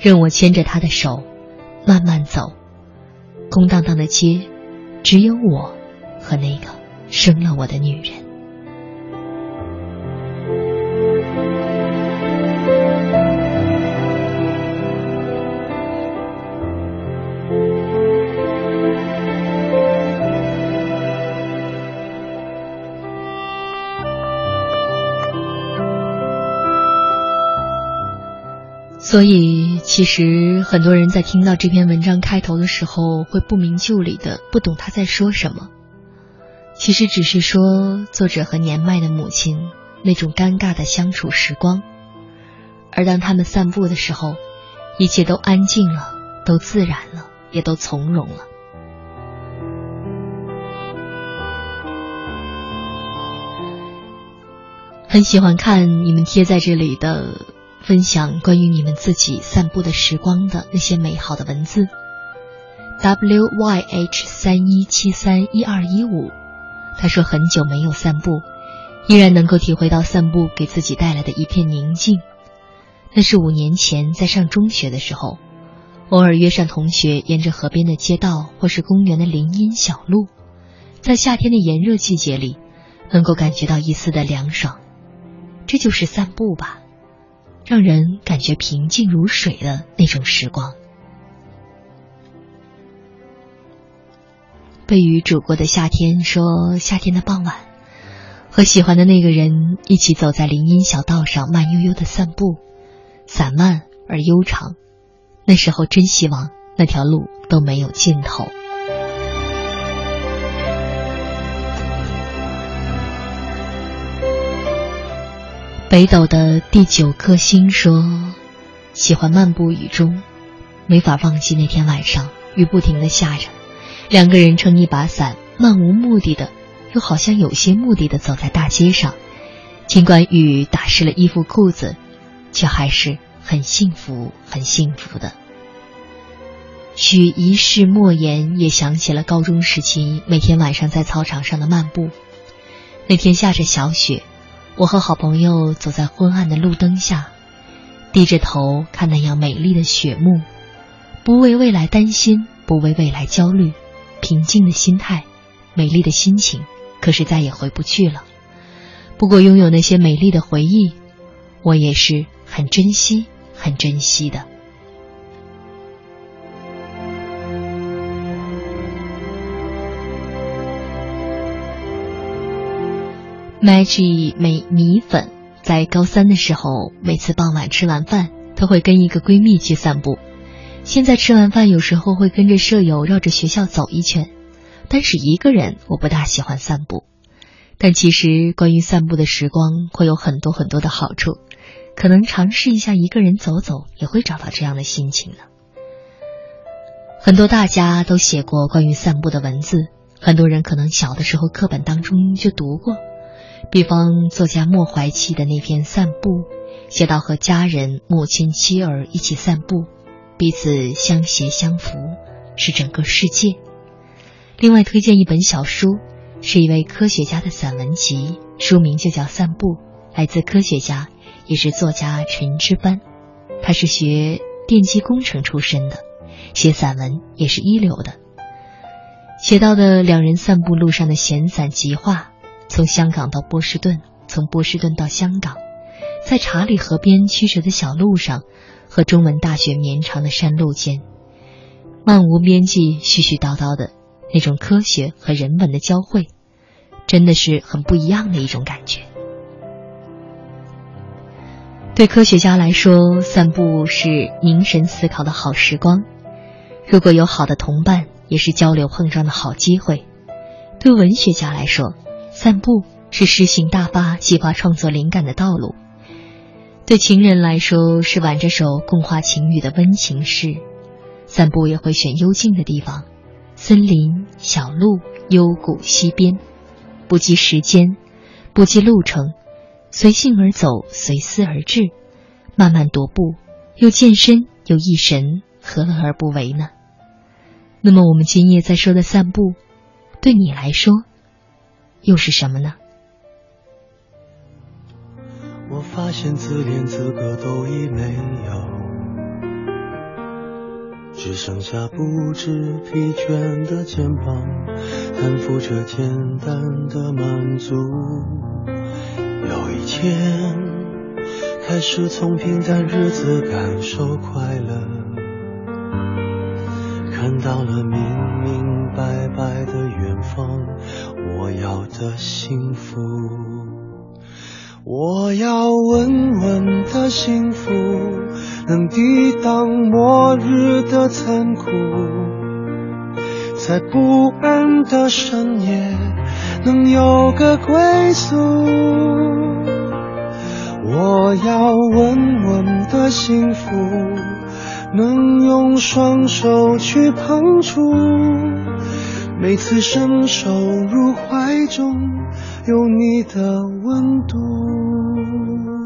任我牵着他的手慢慢走。空荡荡的街，只有我和那个。生了我的女人。所以，其实很多人在听到这篇文章开头的时候，会不明就里的，不懂他在说什么。其实只是说，作者和年迈的母亲那种尴尬的相处时光，而当他们散步的时候，一切都安静了，都自然了，也都从容了。很喜欢看你们贴在这里的分享，关于你们自己散步的时光的那些美好的文字。W Y H 三一七三一二一五。他说：“很久没有散步，依然能够体会到散步给自己带来的一片宁静。那是五年前在上中学的时候，偶尔约上同学，沿着河边的街道或是公园的林荫小路，在夏天的炎热季节里，能够感觉到一丝的凉爽。这就是散步吧，让人感觉平静如水的那种时光。”被雨煮过的夏天，说夏天的傍晚，和喜欢的那个人一起走在林荫小道上，慢悠悠的散步，散漫而悠长。那时候真希望那条路都没有尽头。北斗的第九颗星说，喜欢漫步雨中，没法忘记那天晚上雨不停的下着。两个人撑一把伞，漫无目的的，又好像有些目的的走在大街上。尽管雨打湿了衣服裤子，却还是很幸福，很幸福的。许一世莫言也想起了高中时期每天晚上在操场上的漫步。那天下着小雪，我和好朋友走在昏暗的路灯下，低着头看那样美丽的雪幕，不为未来担心，不为未来焦虑。平静的心态、美丽的心情，可是再也回不去了。不过拥有那些美丽的回忆，我也是很珍惜、很珍惜的。Maggie 美米粉在高三的时候，每次傍晚吃完饭，她会跟一个闺蜜去散步。现在吃完饭，有时候会跟着舍友绕着学校走一圈，但是一个人我不大喜欢散步。但其实关于散步的时光会有很多很多的好处，可能尝试一下一个人走走，也会找到这样的心情呢。很多大家都写过关于散步的文字，很多人可能小的时候课本当中就读过，比方作家莫怀戚的那篇《散步》，写到和家人、母亲、妻儿一起散步。彼此相携相扶，是整个世界。另外推荐一本小书，是一位科学家的散文集，书名就叫《散步》，来自科学家，也是作家陈之班。他是学电机工程出身的，写散文也是一流的。写到的两人散步路上的闲散极话，从香港到波士顿，从波士顿到香港，在查理河边曲折的小路上。和中文大学绵长的山路间，漫无边际、絮絮叨叨的那种科学和人文的交汇，真的是很不一样的一种感觉。对科学家来说，散步是凝神思考的好时光；如果有好的同伴，也是交流碰撞的好机会。对文学家来说，散步是诗行大发、激发创作灵感的道路。对情人来说，是挽着手共话情语的温情事；散步也会选幽静的地方，森林、小路、幽谷、溪边，不计时间，不计路程，随性而走，随思而至，慢慢踱步，又健身又益神，何乐而不为呢？那么，我们今夜在说的散步，对你来说，又是什么呢？我发现自怜资格都已没有，只剩下不知疲倦的肩膀，担负着简单的满足。有一天，开始从平淡日子感受快乐，看到了明明的幸福。我要稳稳的幸福，能抵挡末日的残酷，在不安的深夜能有个归宿。我要稳稳的幸福，能用双手去碰触，每次伸手入怀中。有你的温度。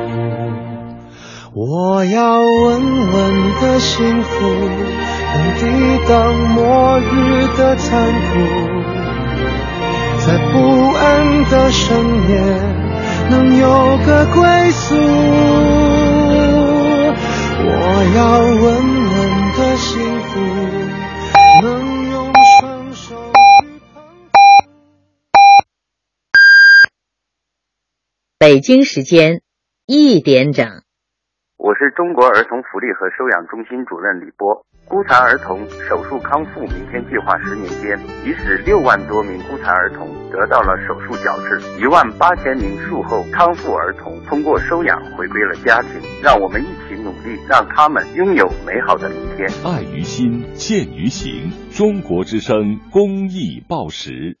我要稳稳的幸福，能抵挡末日的残酷，在不安的深夜能有个归宿。我要稳稳的幸福，能用双手去碰北京时间一点整。我是中国儿童福利和收养中心主任李波。孤残儿童手术康复明天计划十年间，已使六万多名孤残儿童得到了手术矫治，一万八千名术后康复儿童通过收养回归了家庭。让我们一起努力，让他们拥有美好的明天。爱于心，见于行。中国之声公益报时。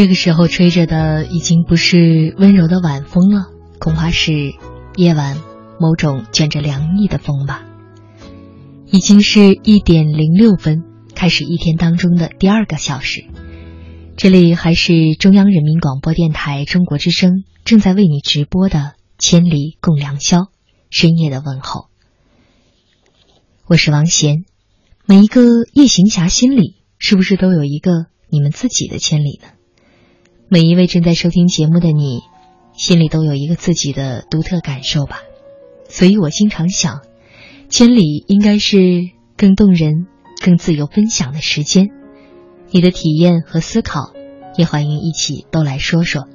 这个时候吹着的已经不是温柔的晚风了，恐怕是夜晚某种卷着凉意的风吧。已经是一点零六分，开始一天当中的第二个小时。这里还是中央人民广播电台中国之声正在为你直播的《千里共良宵》深夜的问候。我是王贤。每一个夜行侠心里是不是都有一个你们自己的千里呢？每一位正在收听节目的你，心里都有一个自己的独特感受吧。所以我经常想。千里应该是更动人、更自由分享的时间，你的体验和思考，也欢迎一起都来说说。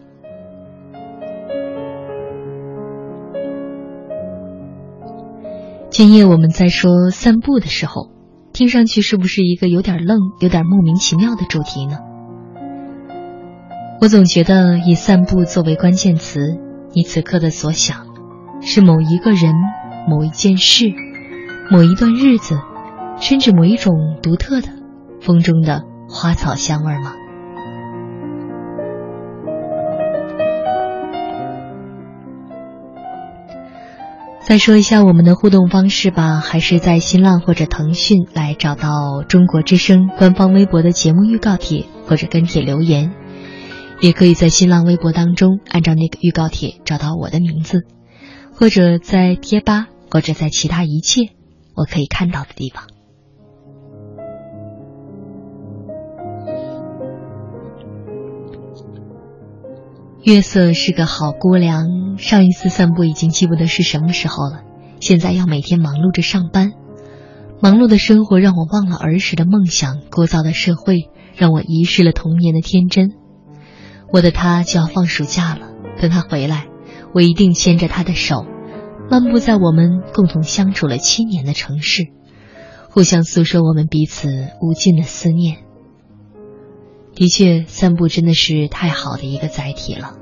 今夜我们在说散步的时候，听上去是不是一个有点愣、有点莫名其妙的主题呢？我总觉得以散步作为关键词，你此刻的所想，是某一个人、某一件事。某一段日子，甚至某一种独特的风中的花草香味吗？再说一下我们的互动方式吧，还是在新浪或者腾讯来找到中国之声官方微博的节目预告帖，或者跟帖留言，也可以在新浪微博当中按照那个预告帖找到我的名字，或者在贴吧，或者在其他一切。我可以看到的地方。月色是个好姑娘。上一次散步已经记不得是什么时候了。现在要每天忙碌着上班，忙碌的生活让我忘了儿时的梦想，聒噪的社会让我遗失了童年的天真。我的他就要放暑假了，等他回来，我一定牵着他的手。漫步在我们共同相处了七年的城市，互相诉说我们彼此无尽的思念。的确，散步真的是太好的一个载体了。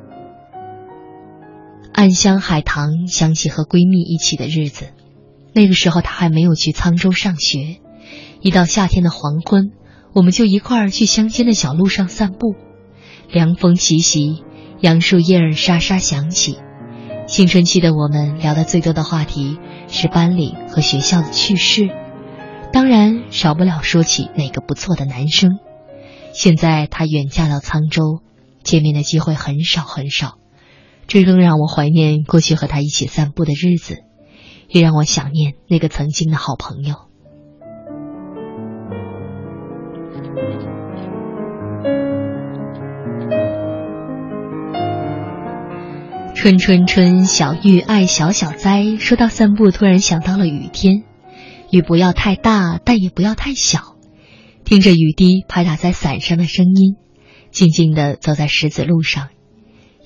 暗香海棠，想起和闺蜜一起的日子。那个时候，她还没有去沧州上学。一到夏天的黄昏，我们就一块儿去乡间的小路上散步。凉风习习，杨树叶儿沙沙响起。青春期的我们聊的最多的话题是班里和学校的趣事，当然少不了说起哪个不错的男生。现在他远嫁到沧州，见面的机会很少很少，这更让我怀念过去和他一起散步的日子，也让我想念那个曾经的好朋友。春春春，小玉爱小小栽。说到散步，突然想到了雨天，雨不要太大，但也不要太小。听着雨滴拍打在伞上的声音，静静的走在石子路上，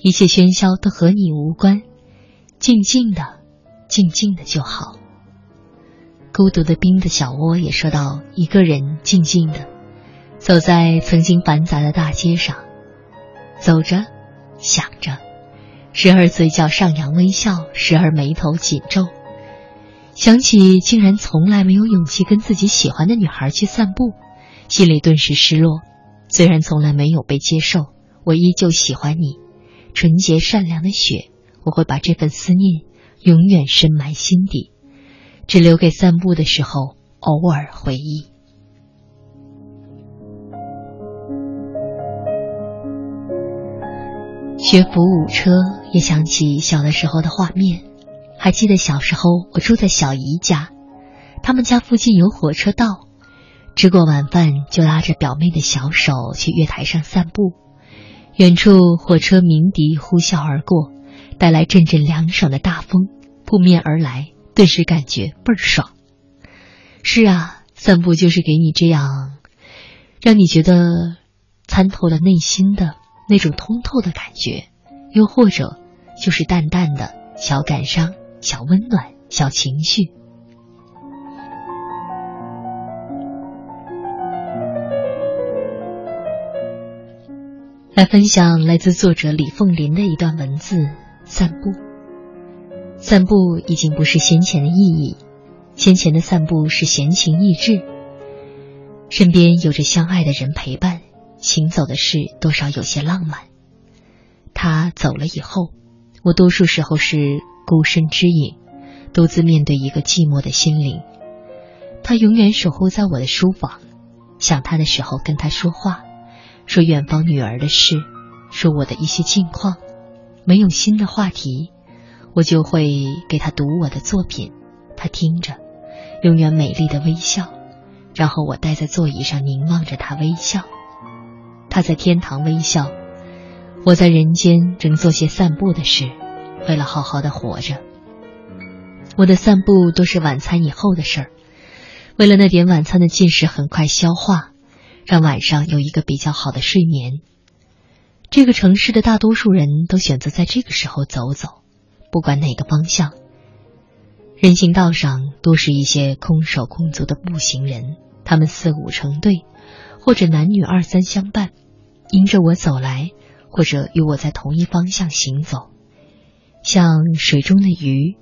一切喧嚣都和你无关，静静的，静静的就好。孤独的冰的小窝也说到，一个人静静的走在曾经繁杂的大街上，走着，想着。时而嘴角上扬微笑，时而眉头紧皱，想起竟然从来没有勇气跟自己喜欢的女孩去散步，心里顿时失落。虽然从来没有被接受，我依旧喜欢你，纯洁善良的雪，我会把这份思念永远深埋心底，只留给散步的时候偶尔回忆。学扶舞车，也想起小的时候的画面。还记得小时候，我住在小姨家，他们家附近有火车道，吃过晚饭就拉着表妹的小手去月台上散步。远处火车鸣笛呼啸而过，带来阵阵凉爽的大风扑面而来，顿时感觉倍儿爽。是啊，散步就是给你这样，让你觉得参透了内心的。那种通透的感觉，又或者就是淡淡的小感伤、小温暖、小情绪。来分享来自作者李凤林的一段文字：散步。散步已经不是先前的意义，先前的散步是闲情逸致，身边有着相爱的人陪伴，行走的事多少有些浪漫。他走了以后，我多数时候是孤身之影，独自面对一个寂寞的心灵。他永远守候在我的书房，想他的时候跟他说话。说远方女儿的事，说我的一些近况，没有新的话题，我就会给他读我的作品，他听着，永远美丽的微笑，然后我待在座椅上凝望着他微笑，他在天堂微笑，我在人间正做些散步的事，为了好好的活着。我的散步都是晚餐以后的事儿，为了那点晚餐的进食很快消化。让晚上有一个比较好的睡眠。这个城市的大多数人都选择在这个时候走走，不管哪个方向。人行道上多是一些空手空足的步行人，他们四五成对，或者男女二三相伴，迎着我走来，或者与我在同一方向行走。像水中的鱼，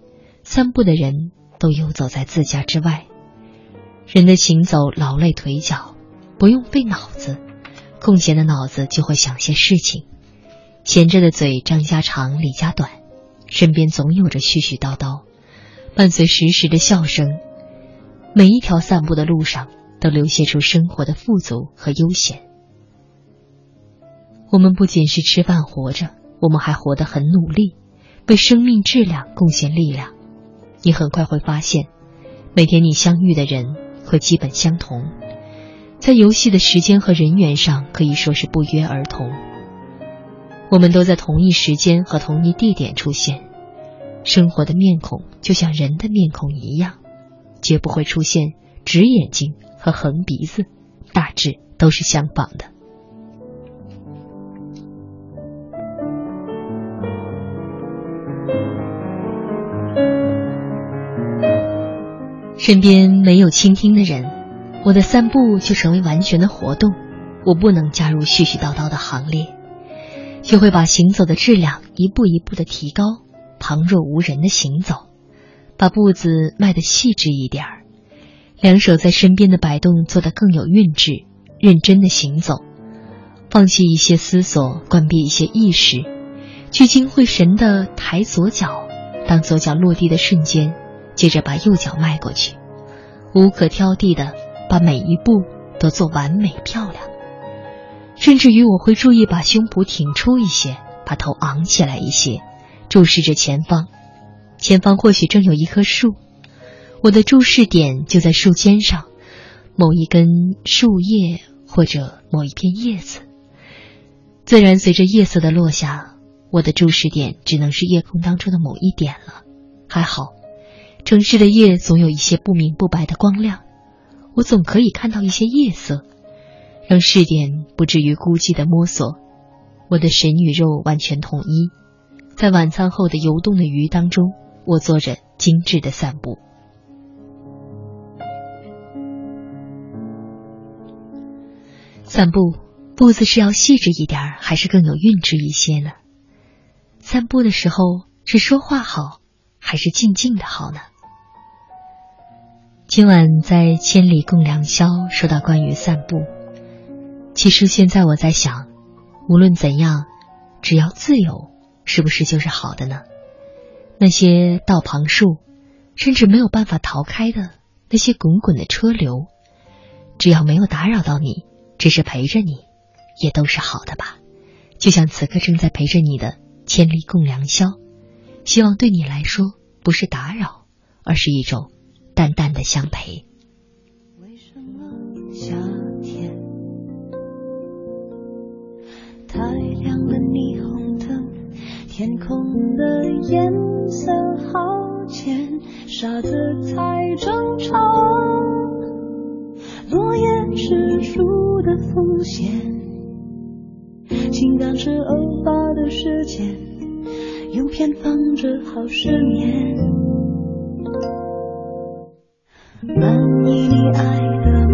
散步的人都游走在自家之外。人的行走劳累腿脚。不用费脑子，空闲的脑子就会想些事情；闲着的嘴张家长李家短，身边总有着絮絮叨叨，伴随时时的笑声。每一条散步的路上，都流泻出生活的富足和悠闲。我们不仅是吃饭活着，我们还活得很努力，为生命质量贡献力量。你很快会发现，每天你相遇的人会基本相同。在游戏的时间和人员上可以说是不约而同。我们都在同一时间和同一地点出现，生活的面孔就像人的面孔一样，绝不会出现直眼睛和横鼻子，大致都是相仿的。身边没有倾听的人。我的散步就成为完全的活动，我不能加入絮絮叨叨的行列，就会把行走的质量一步一步的提高，旁若无人的行走，把步子迈得细致一点儿，两手在身边的摆动做得更有韵致，认真的行走，放弃一些思索，关闭一些意识，聚精会神的抬左脚，当左脚落地的瞬间，接着把右脚迈过去，无可挑剔的。把每一步都做完美漂亮，甚至于我会注意把胸脯挺出一些，把头昂起来一些，注视着前方。前方或许正有一棵树，我的注视点就在树尖上，某一根树叶或者某一片叶子。自然，随着夜色的落下，我的注视点只能是夜空当中的某一点了。还好，城市的夜总有一些不明不白的光亮。我总可以看到一些夜色，让视点不至于孤寂的摸索。我的神与肉完全统一，在晚餐后的游动的鱼当中，我做着精致的散步。散步步子是要细致一点，还是更有韵致一些呢？散步的时候是说话好，还是静静的好呢？今晚在千里共良宵说到关于散步，其实现在我在想，无论怎样，只要自由，是不是就是好的呢？那些道旁树，甚至没有办法逃开的那些滚滚的车流，只要没有打扰到你，只是陪着你，也都是好的吧？就像此刻正在陪着你的千里共良宵，希望对你来说不是打扰，而是一种。淡淡的相陪。为什么夏天太亮了？霓虹灯，天空的颜色好浅，沙子太正常。落叶是树的风险，情感是偶发的事件，用偏方治好失眠。满意你爱的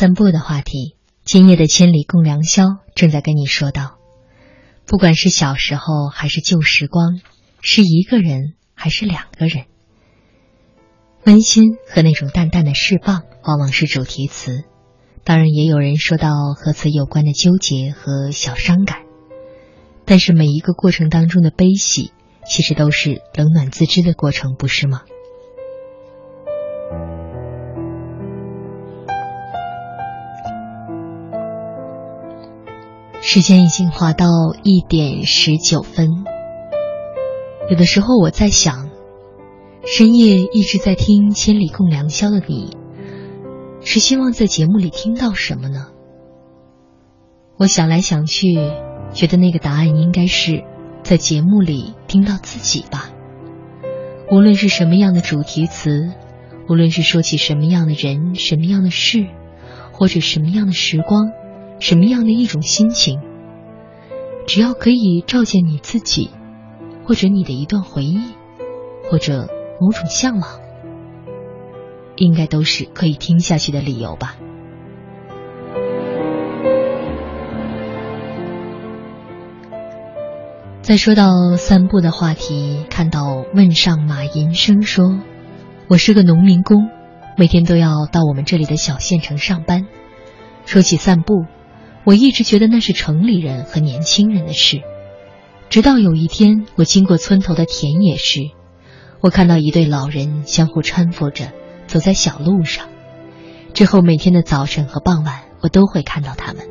散步的话题，今夜的千里共良宵正在跟你说道。不管是小时候还是旧时光，是一个人还是两个人，温馨和那种淡淡的释放往往是主题词。当然，也有人说到和此有关的纠结和小伤感。但是每一个过程当中的悲喜，其实都是冷暖自知的过程，不是吗？时间已经滑到一点十九分。有的时候我在想，深夜一直在听《千里共良宵》的你，是希望在节目里听到什么呢？我想来想去，觉得那个答案应该是在节目里听到自己吧。无论是什么样的主题词，无论是说起什么样的人、什么样的事，或者什么样的时光。什么样的一种心情？只要可以照见你自己，或者你的一段回忆，或者某种向往，应该都是可以听下去的理由吧。再说到散步的话题，看到问上马银生说：“我是个农民工，每天都要到我们这里的小县城上班。说起散步。”我一直觉得那是城里人和年轻人的事，直到有一天我经过村头的田野时，我看到一对老人相互搀扶着走在小路上，之后每天的早晨和傍晚，我都会看到他们。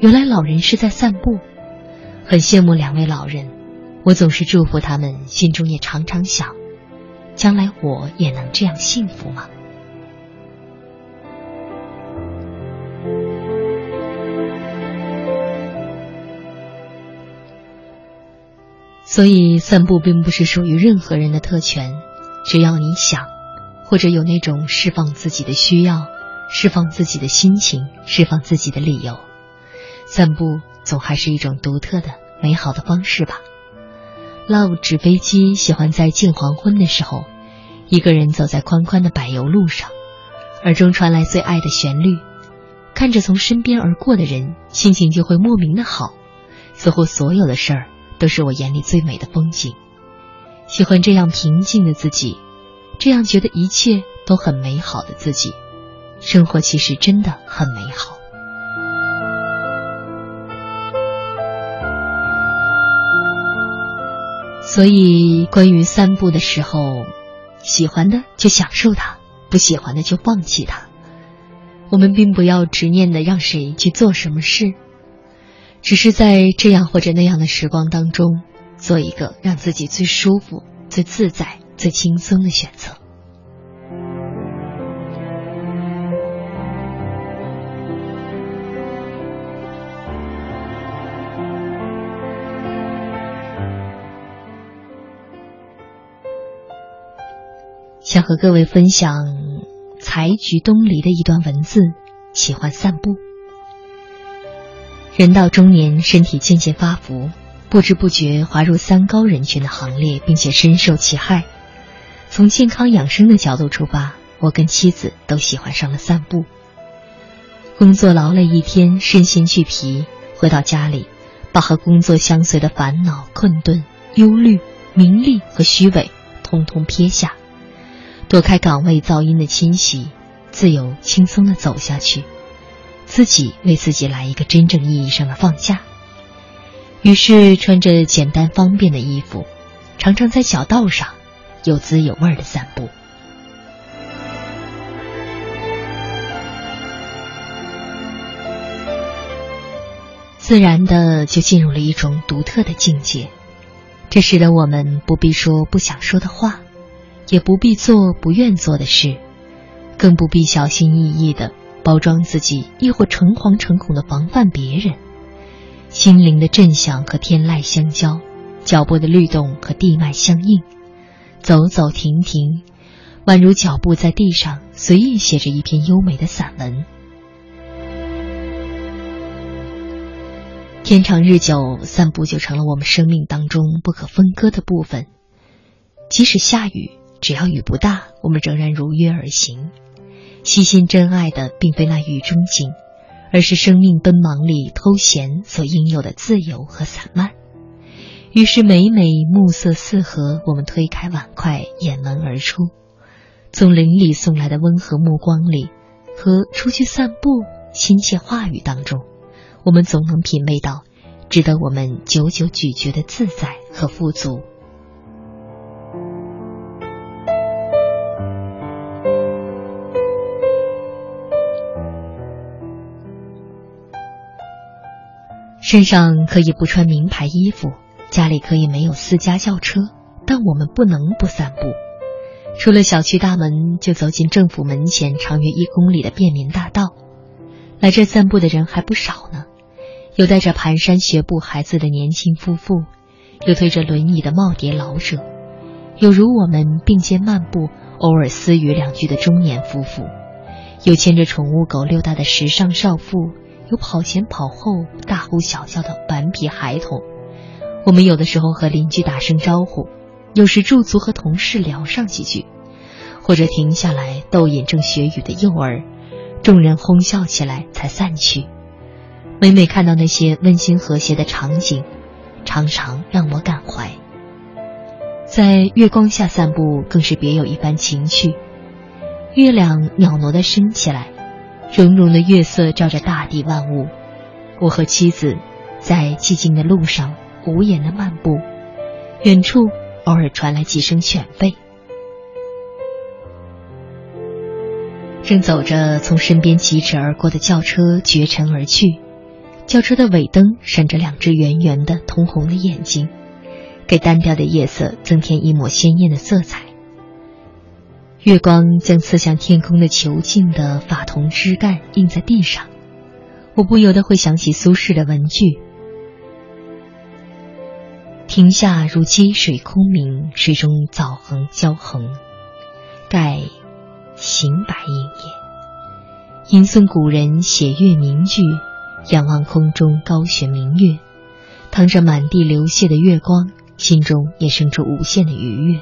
原来老人是在散步，很羡慕两位老人。我总是祝福他们，心中也常常想，将来我也能这样幸福吗？所以，散步并不是属于任何人的特权，只要你想，或者有那种释放自己的需要、释放自己的心情、释放自己的理由，散步总还是一种独特的、美好的方式吧。Love 纸飞机喜欢在近黄昏的时候，一个人走在宽宽的柏油路上，耳中传来最爱的旋律，看着从身边而过的人，心情就会莫名的好，似乎所有的事儿都是我眼里最美的风景。喜欢这样平静的自己，这样觉得一切都很美好的自己，生活其实真的很美好。所以，关于散步的时候，喜欢的就享受它，不喜欢的就放弃它。我们并不要执念的让谁去做什么事，只是在这样或者那样的时光当中，做一个让自己最舒服、最自在、最轻松的选择。想和各位分享采菊东篱的一段文字：喜欢散步。人到中年，身体渐渐发福，不知不觉滑入三高人群的行列，并且深受其害。从健康养生的角度出发，我跟妻子都喜欢上了散步。工作劳累一天，身心俱疲，回到家里，把和工作相随的烦恼、困顿、忧虑、名利和虚伪，通通撇下。躲开岗位噪音的侵袭，自由轻松的走下去，自己为自己来一个真正意义上的放假。于是穿着简单方便的衣服，常常在小道上有滋有味的散步，自然的就进入了一种独特的境界。这使得我们不必说不想说的话。也不必做不愿做的事，更不必小心翼翼的包装自己，亦或诚惶诚恐的防范别人。心灵的震响和天籁相交，脚步的律动和地脉相应，走走停停，宛如脚步在地上随意写着一篇优美的散文。天长日久，散步就成了我们生命当中不可分割的部分，即使下雨。只要雨不大，我们仍然如约而行。细心真爱的，并非那雨中景，而是生命奔忙里偷闲所应有的自由和散漫。于是每每暮色四合，我们推开碗筷，掩门而出，从邻里送来的温和目光里，和出去散步亲切话语当中，我们总能品味到值得我们久久咀嚼的自在和富足。身上可以不穿名牌衣服，家里可以没有私家轿车，但我们不能不散步。出了小区大门，就走进政府门前长约一公里的便民大道。来这散步的人还不少呢，有带着蹒跚学步孩子的年轻夫妇，有推着轮椅的耄耋老者，有如我们并肩漫步、偶尔私语两句的中年夫妇，有牵着宠物狗溜达的时尚少妇。有跑前跑后、大呼小叫的顽皮孩童，我们有的时候和邻居打声招呼，有时驻足和同事聊上几句，或者停下来逗引正学语的幼儿，众人哄笑起来才散去。每每看到那些温馨和谐的场景，常常让我感怀。在月光下散步，更是别有一番情趣。月亮袅娜的升起来。融融的月色照着大地万物，我和妻子在寂静的路上无言的漫步，远处偶尔传来几声犬吠。正走着，从身边疾驰而过的轿车绝尘而去。轿车的尾灯闪着两只圆圆的通红的眼睛，给单调的夜色增添一抹鲜艳的色彩。月光将刺向天空的遒劲的法桐枝干映在地上，我不由得会想起苏轼的文句：“亭下如积水空明，水中藻横交横，盖行白影也。”吟诵古人写月名句，仰望空中高悬明月，淌着满地流泻的月光，心中也生出无限的愉悦。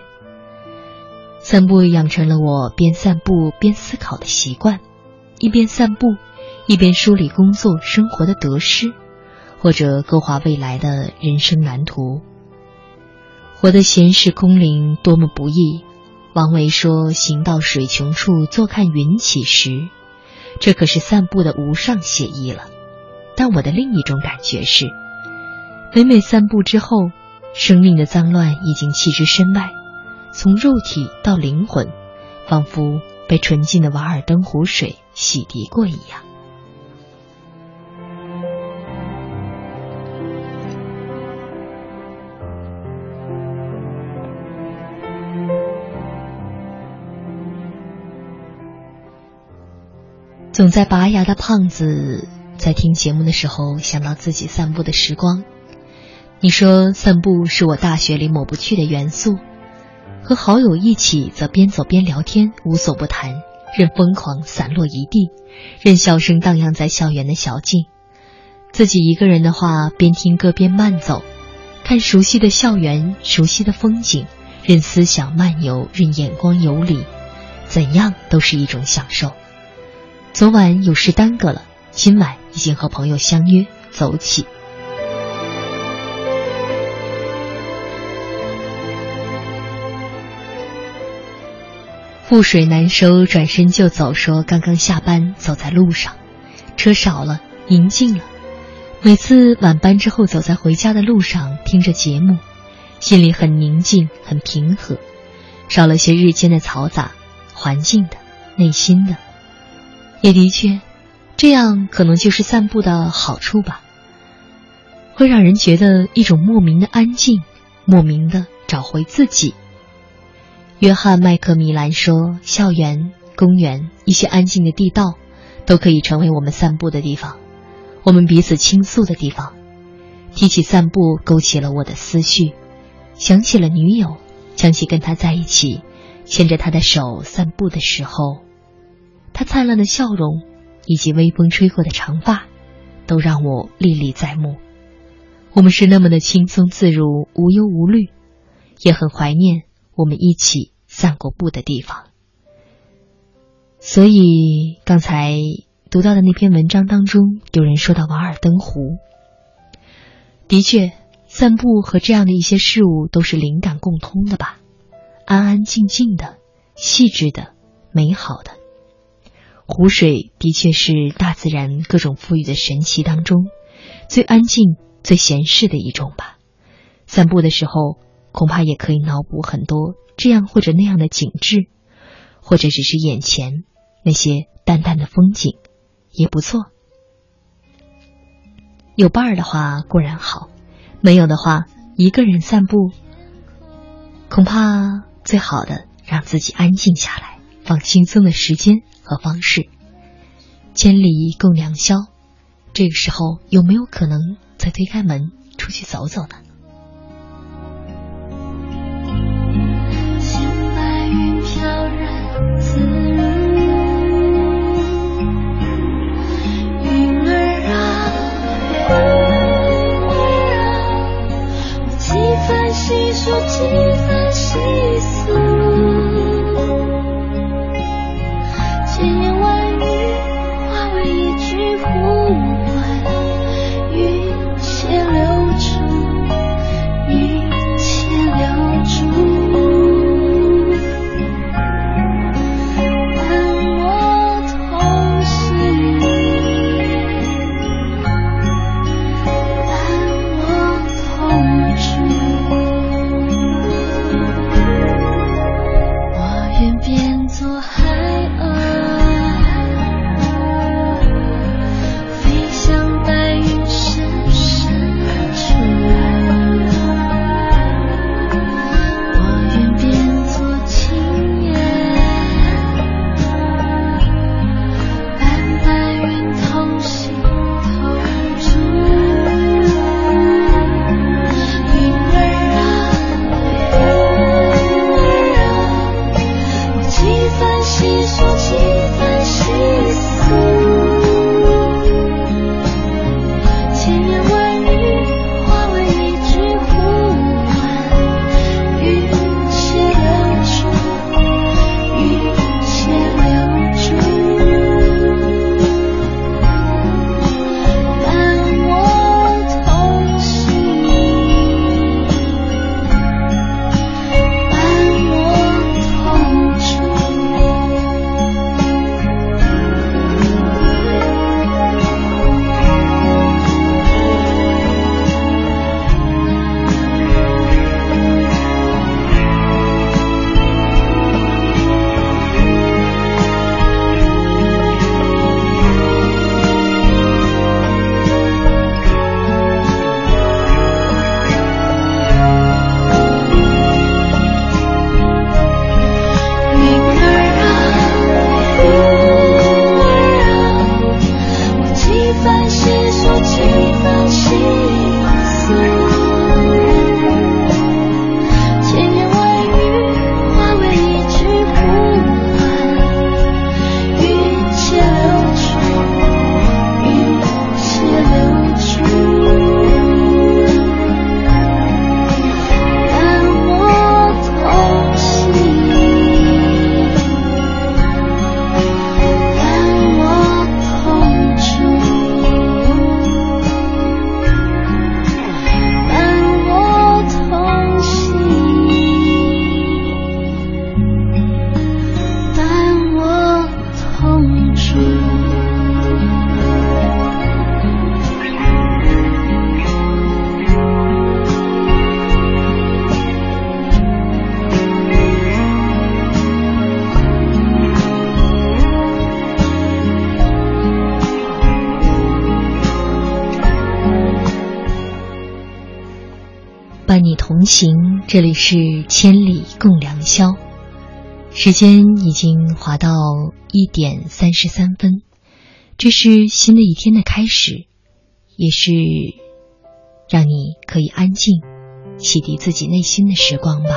散步养成了我边散步边思考的习惯，一边散步，一边梳理工作生活的得失，或者勾画未来的人生蓝图。活得闲适空灵多么不易！王维说：“行到水穷处，坐看云起时。”这可是散步的无上写意了，但我的另一种感觉是，每每散步之后，生命的脏乱已经弃之身外，从肉体到灵魂，仿佛被纯净的瓦尔登湖水洗涤过一样。总在拔牙的胖子在听节目的时候想到自己散步的时光。你说散步是我大学里抹不去的元素，和好友一起则边走边聊天，无所不谈，任疯狂散落一地，任笑声荡漾在校园的小径。自己一个人的话，边听歌边慢走，看熟悉的校园，熟悉的风景，任思想漫游，任眼光游离，怎样都是一种享受。昨晚有事耽搁了，今晚已经和朋友相约走起。覆水难收，转身就走。说刚刚下班，走在路上，车少了，宁静了。每次晚班之后，走在回家的路上，听着节目，心里很宁静，很平和，少了些日间的嘈杂，环境的，内心的。也的确，这样可能就是散步的好处吧。会让人觉得一种莫名的安静，莫名的找回自己。约翰·麦克米兰说：“校园、公园、一些安静的地道，都可以成为我们散步的地方，我们彼此倾诉的地方。”提起散步，勾起了我的思绪，想起了女友，想起跟她在一起，牵着她的手散步的时候。她灿烂的笑容，以及微风吹过的长发，都让我历历在目。我们是那么的轻松自如、无忧无虑，也很怀念我们一起散过步的地方。所以刚才读到的那篇文章当中，有人说到瓦尔登湖。的确，散步和这样的一些事物都是灵感共通的吧？安安静静的、细致的、美好的。湖水的确是大自然各种赋予的神奇当中最安静、最闲适的一种吧。散步的时候，恐怕也可以脑补很多这样或者那样的景致，或者只是眼前那些淡淡的风景，也不错。有伴儿的话固然好，没有的话，一个人散步，恐怕最好的让自己安静下来，放轻松的时间。和方式，千里共良宵。这个时候有没有可能再推开门出去走走呢？这里是千里共良宵。时间已经滑到一点三十三分，这是新的一天的开始，也是让你可以安静、洗涤自己内心的时光吧。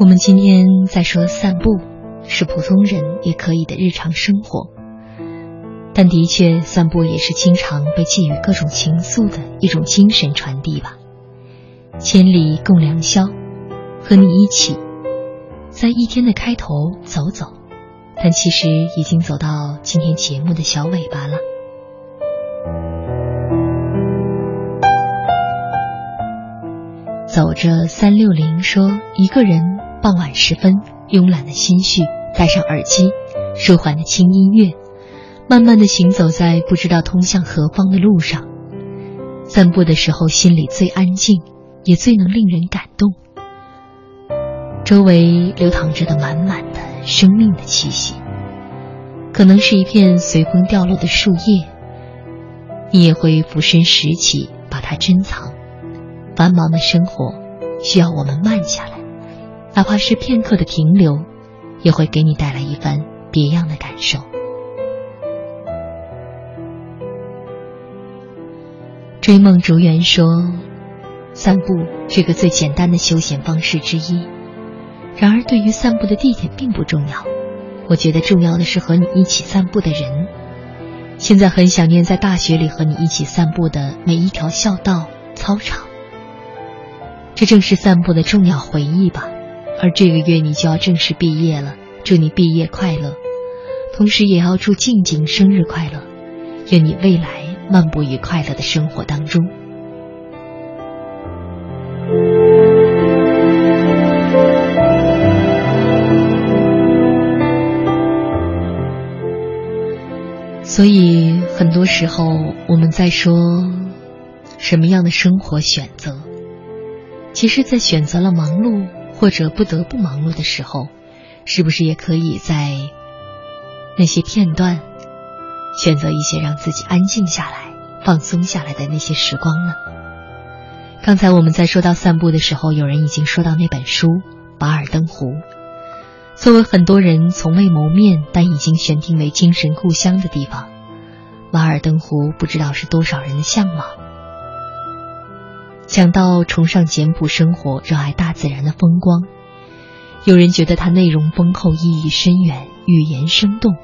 我们今天在说散步，是普通人也可以的日常生活。但的确，散步也是经常被寄予各种情愫的一种精神传递吧。千里共良宵，和你一起，在一天的开头走走，但其实已经走到今天节目的小尾巴了。走着三六零说，一个人傍晚时分，慵懒的心绪，戴上耳机，舒缓的轻音乐。慢慢的行走在不知道通向何方的路上，散步的时候心里最安静，也最能令人感动。周围流淌着的满满的生命的气息，可能是一片随风掉落的树叶，你也会俯身拾起，把它珍藏。繁忙的生活需要我们慢下来，哪怕是片刻的停留，也会给你带来一番别样的感受。追梦逐缘说：“散步这个最简单的休闲方式之一。然而，对于散步的地点并不重要。我觉得重要的是和你一起散步的人。现在很想念在大学里和你一起散步的每一条校道、操场。这正是散步的重要回忆吧。而这个月你就要正式毕业了，祝你毕业快乐，同时也要祝静静生日快乐，愿你未来。”漫步于快乐的生活当中，所以很多时候我们在说什么样的生活选择，其实，在选择了忙碌或者不得不忙碌的时候，是不是也可以在那些片段？选择一些让自己安静下来、放松下来的那些时光呢？刚才我们在说到散步的时候，有人已经说到那本书《瓦尔登湖》，作为很多人从未谋面但已经选定为精神故乡的地方，瓦尔登湖不知道是多少人的向往。讲到崇尚简朴生活、热爱大自然的风光，有人觉得它内容丰厚、意义深远、语言生动。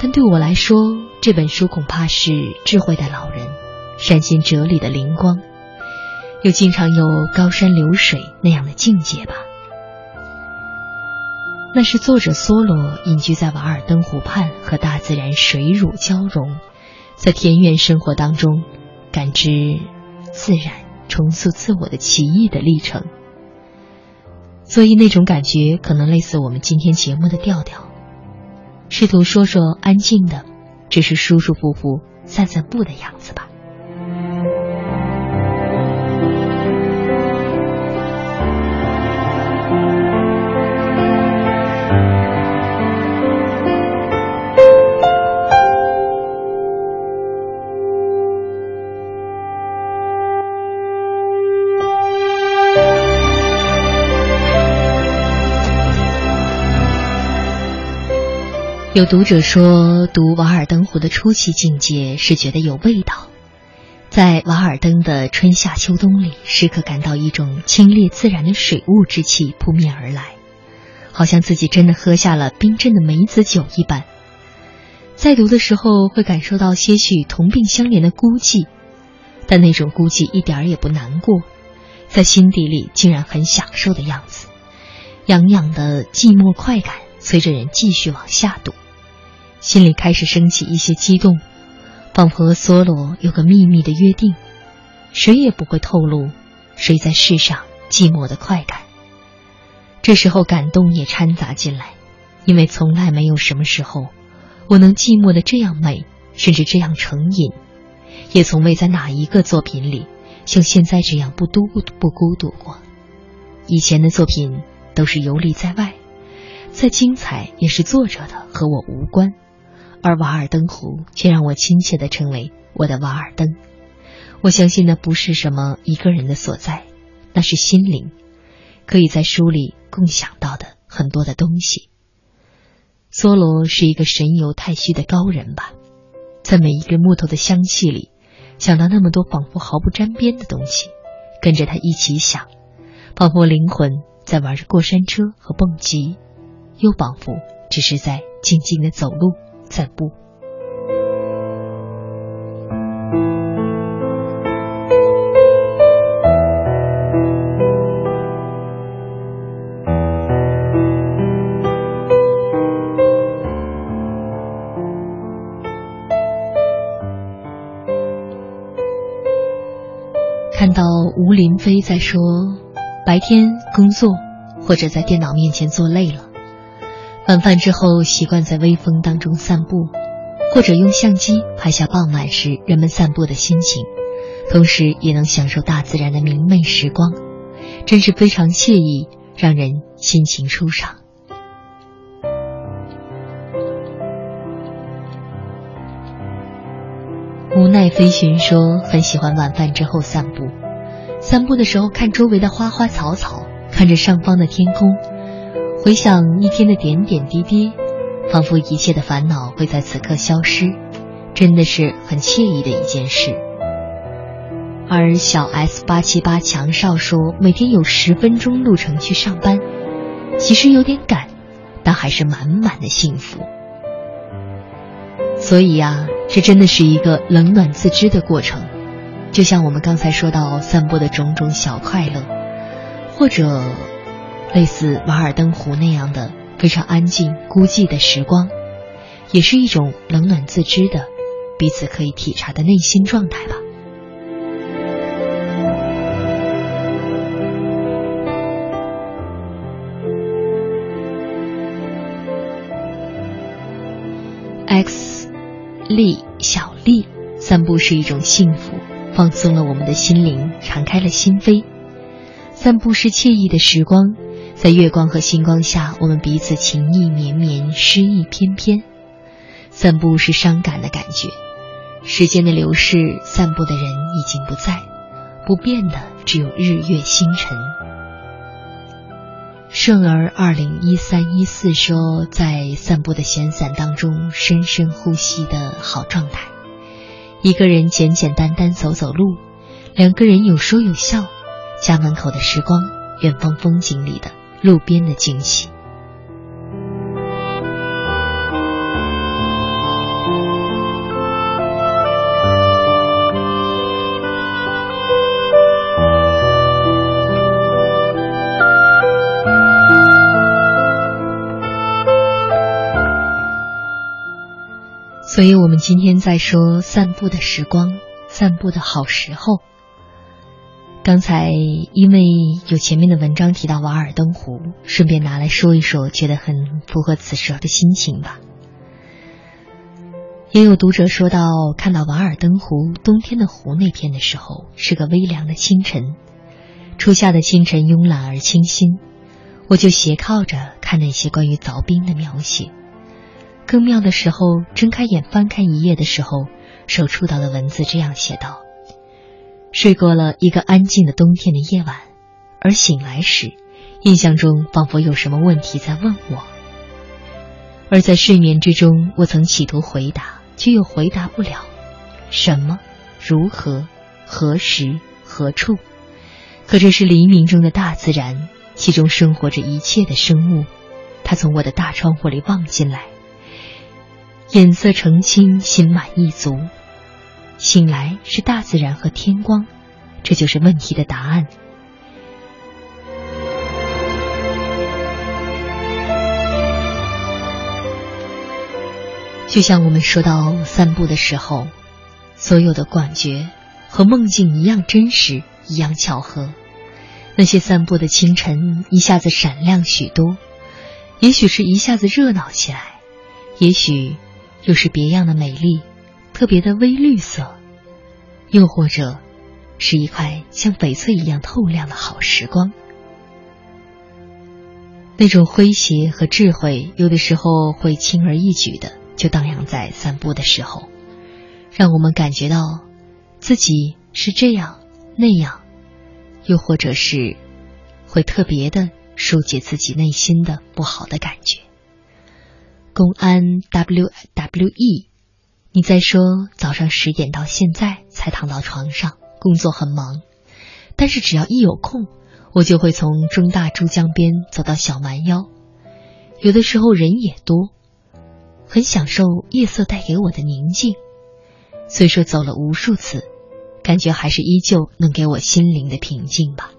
但对我来说，这本书恐怕是智慧的老人，闪现哲理的灵光，又经常有高山流水那样的境界吧。那是作者梭罗隐居在瓦尔登湖畔，和大自然水乳交融，在田园生活当中感知自然、重塑自我的奇异的历程。所以那种感觉可能类似我们今天节目的调调。试图说说安静的，只是舒舒服服散散步的样子吧。有读者说，读《瓦尔登湖》的初期境界是觉得有味道，在瓦尔登的春夏秋冬里，时刻感到一种清冽自然的水雾之气扑面而来，好像自己真的喝下了冰镇的梅子酒一般。在读的时候，会感受到些许同病相怜的孤寂，但那种孤寂一点也不难过，在心底里竟然很享受的样子，痒痒的寂寞快感催着人继续往下读。心里开始升起一些激动，仿佛和梭罗有个秘密的约定，谁也不会透露谁在世上寂寞的快感。这时候感动也掺杂进来，因为从来没有什么时候我能寂寞的这样美，甚至这样成瘾，也从未在哪一个作品里像现在这样不孤不孤独过。以前的作品都是游离在外，再精彩也是作者的，和我无关。而瓦尔登湖却让我亲切地称为我的瓦尔登。我相信那不是什么一个人的所在，那是心灵，可以在书里共享到的很多的东西。梭罗是一个神游太虚的高人吧，在每一根木头的香气里，想到那么多仿佛毫不沾边的东西，跟着他一起想，仿佛灵魂在玩着过山车和蹦极，又仿佛只是在静静的走路散步。看到吴林飞在说，白天工作或者在电脑面前做累了，晚饭之后习惯在微风当中散步，或者用相机拍下傍晚时人们散步的心情，同时也能享受大自然的明媚时光，真是非常惬意，让人心情舒畅。无奈飞寻说很喜欢晚饭之后散步，散步的时候看周围的花花草草，看着上方的天空，回想一天的点点滴滴，仿佛一切的烦恼会在此刻消失，真的是很惬意的一件事。而小 S 八七八强少说每天有十分钟路程去上班，其实有点赶，但还是满满的幸福。所以呀。这真的是一个冷暖自知的过程，就像我们刚才说到散步的种种小快乐，或者类似瓦尔登湖那样的非常安静孤寂的时光，也是一种冷暖自知的彼此可以体察的内心状态吧。X。丽小丽，散步是一种幸福，放松了我们的心灵，敞开了心扉。散步是惬意的时光，在月光和星光下，我们彼此情意绵绵，诗意翩翩。散步是伤感的感觉，时间的流逝，散步的人已经不在，不变的只有日月星辰。顺儿二零一三一四说，在散步的闲散当中，深深呼吸的好状态。一个人简简单单走走路，两个人有说有笑，家门口的时光，远方风景里的路边的惊喜。所以我们今天在说散步的时光，散步的好时候。刚才因为有前面的文章提到瓦尔登湖，顺便拿来说一说，觉得很符合此时的心情吧。也有读者说到，看到瓦尔登湖冬天的湖那篇的时候，是个微凉的清晨，初夏的清晨慵懒而清新，我就斜靠着看那些关于凿冰的描写。更妙的时候，睁开眼翻开一页的时候，手触到的文字这样写道：“睡过了一个安静的冬天的夜晚，而醒来时，印象中仿佛有什么问题在问我。而在睡眠之中，我曾企图回答，却又回答不了。什么？如何？何时？何处？可这是黎明中的大自然，其中生活着一切的生物。它从我的大窗户里望进来。”眼色澄清，心满意足。醒来是大自然和天光，这就是问题的答案。就像我们说到散步的时候，所有的感觉和梦境一样真实，一样巧合。那些散步的清晨，一下子闪亮许多，也许是一下子热闹起来，也许。又是别样的美丽，特别的微绿色，又或者是一块像翡翠一样透亮的好时光。那种诙谐和智慧，有的时候会轻而易举的就荡漾在散步的时候，让我们感觉到自己是这样那样，又或者是会特别的疏解自己内心的不好的感觉。公安 W W E，你在说早上十点到现在才躺到床上，工作很忙，但是只要一有空，我就会从中大珠江边走到小蛮腰，有的时候人也多。很享受夜色带给我的宁静，虽说走了无数次，感觉还是依旧能给我心灵的平静吧。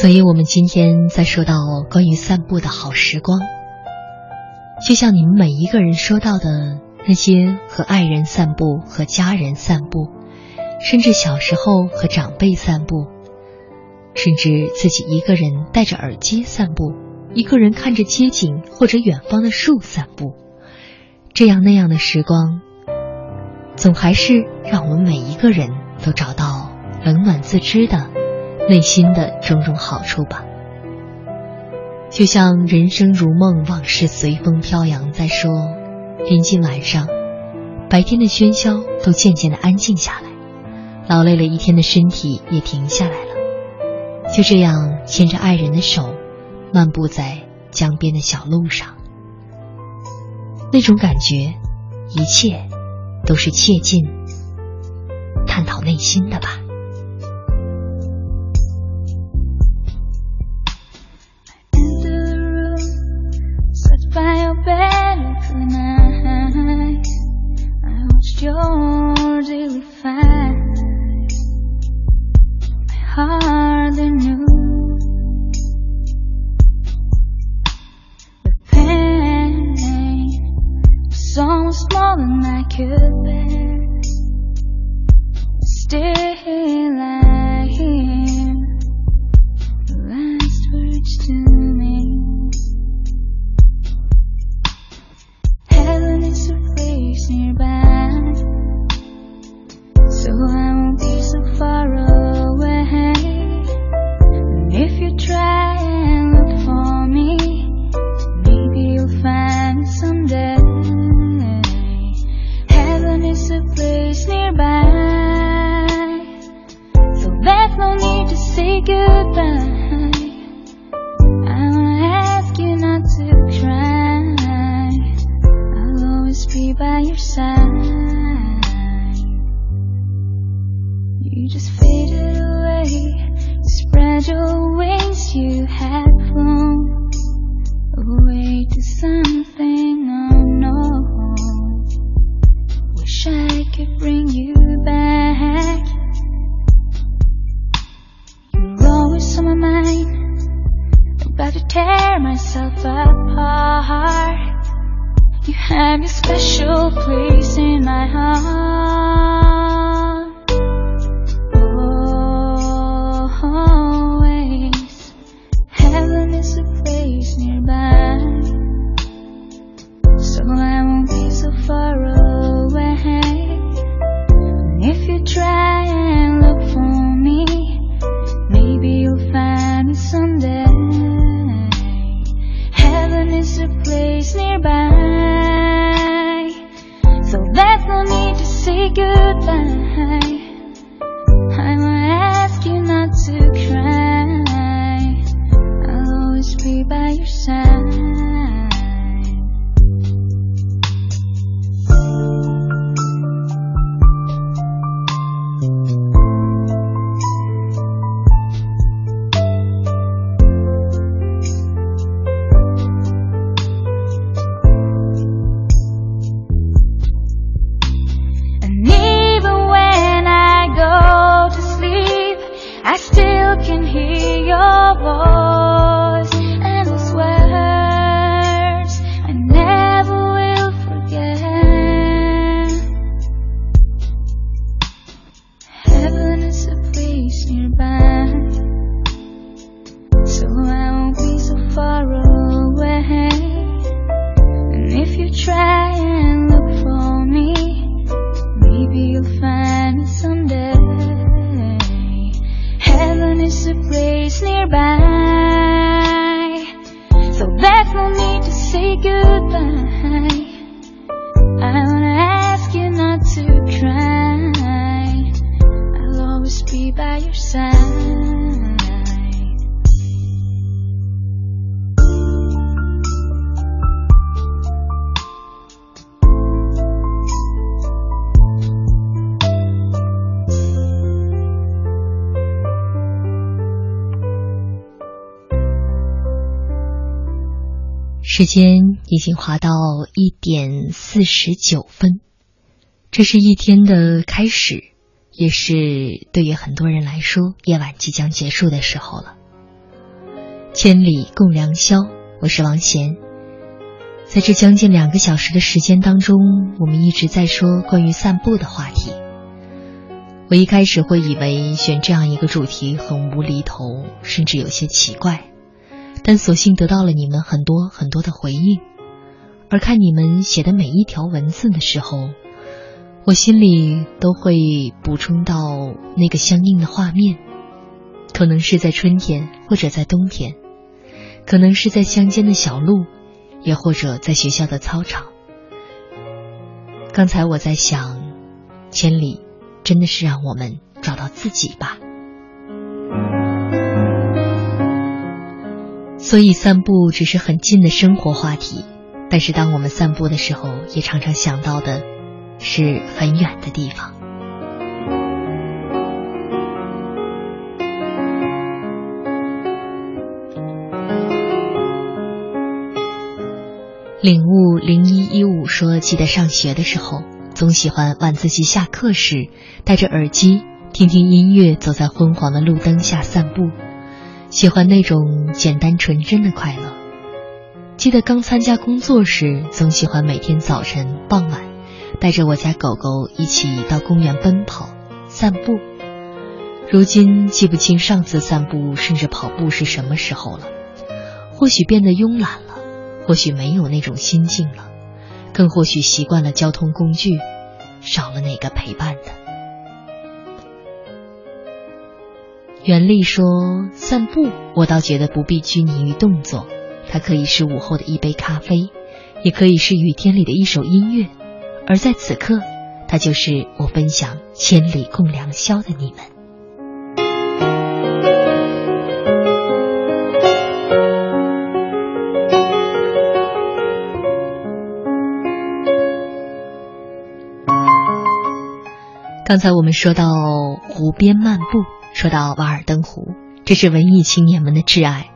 所以，我们今天在说到关于散步的好时光。就像你们每一个人说到的那些和爱人散步、和家人散步，甚至小时候和长辈散步，甚至自己一个人戴着耳机散步，一个人看着街景或者远方的树散步，这样那样的时光，总还是让我们每一个人都找到冷暖自知的内心的种种好处吧。就像人生如梦，往事随风飘扬。在说，临近晚上，白天的喧嚣都渐渐的安静下来，劳累了一天的身体也停下来了。就这样牵着爱人的手，漫步在江边的小路上，那种感觉，一切都是切近探讨内心的吧。kid 时间已经滑到一点四十九分，这是一天的开始，也是对于很多人来说，夜晚即将结束的时候了。千里共良宵，我是王贤。在这将近两个小时的时间当中，我们一直在说关于散步的话题。我一开始会以为选这样一个主题很无厘头，甚至有些奇怪。但索性得到了你们很多很多的回应，而看你们写的每一条文字的时候，我心里都会补充到那个相应的画面，可能是在春天，或者在冬天，可能是在乡间的小路，也或者在学校的操场。刚才我在想，千里真的是让我们找到自己吧。所以散步只是很近的生活话题，但是当我们散步的时候，也常常想到的是很远的地方。领悟零一一五说，记得上学的时候，总喜欢晚自习下课时戴着耳机听听音乐，走在昏黄的路灯下散步。喜欢那种简单纯真的快乐。记得刚参加工作时，总喜欢每天早晨、傍晚，带着我家狗狗一起到公园奔跑、散步。如今记不清上次散步甚至跑步是什么时候了，或许变得慵懒了，或许没有那种心境了，更或许习惯了交通工具，少了那个陪伴的。袁丽说：“散步，我倒觉得不必拘泥于动作，它可以是午后的一杯咖啡，也可以是雨天里的一首音乐，而在此刻，它就是我分享千里共良宵的你们。”刚才我们说到湖边漫步。说到瓦尔登湖，这是文艺青年们的挚爱，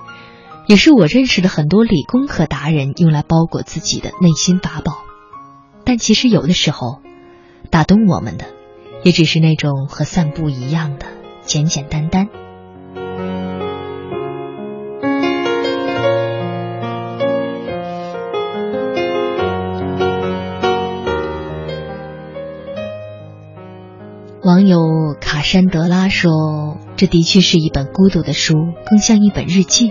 也是我认识的很多理工科达人用来包裹自己的内心法宝。但其实有的时候，打动我们的，也只是那种和散步一样的简简单单。网友卡山德拉说：“这的确是一本孤独的书，更像一本日记。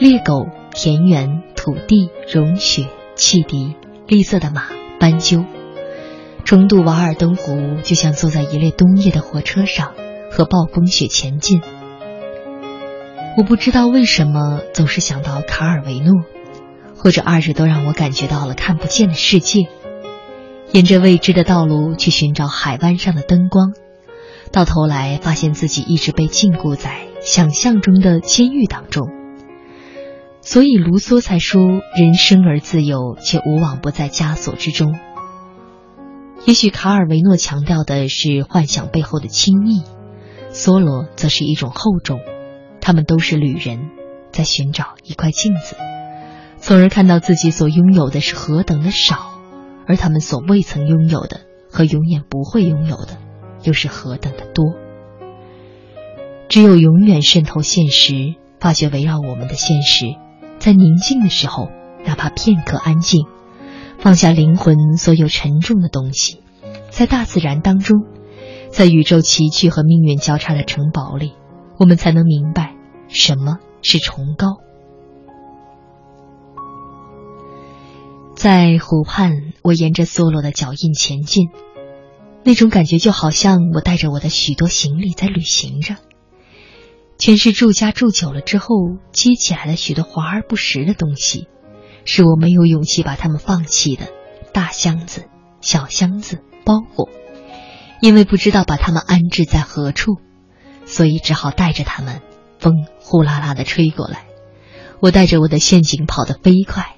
猎狗、田园、土地、融雪、汽笛、绿色的马、斑鸠，重渡瓦尔登湖，就像坐在一列冬夜的火车上，和暴风雪前进。我不知道为什么总是想到卡尔维诺，或者二者都让我感觉到了看不见的世界。”沿着未知的道路去寻找海湾上的灯光，到头来发现自己一直被禁锢在想象中的监狱当中。所以卢梭才说：“人生而自由，却无往不在枷锁之中。”也许卡尔维诺强调的是幻想背后的轻易，梭罗则是一种厚重。他们都是旅人，在寻找一块镜子，从而看到自己所拥有的是何等的少。而他们所未曾拥有的和永远不会拥有的，又是何等的多。只有永远渗透现实，发觉围绕我们的现实，在宁静的时候，哪怕片刻安静，放下灵魂所有沉重的东西，在大自然当中，在宇宙奇趣和命运交叉的城堡里，我们才能明白什么是崇高。在湖畔，我沿着梭罗的脚印前进，那种感觉就好像我带着我的许多行李在旅行着，全是住家住久了之后积起来的许多华而不实的东西，是我没有勇气把它们放弃的。大箱子、小箱子、包裹，因为不知道把它们安置在何处，所以只好带着它们。风呼啦啦的吹过来，我带着我的陷阱跑得飞快，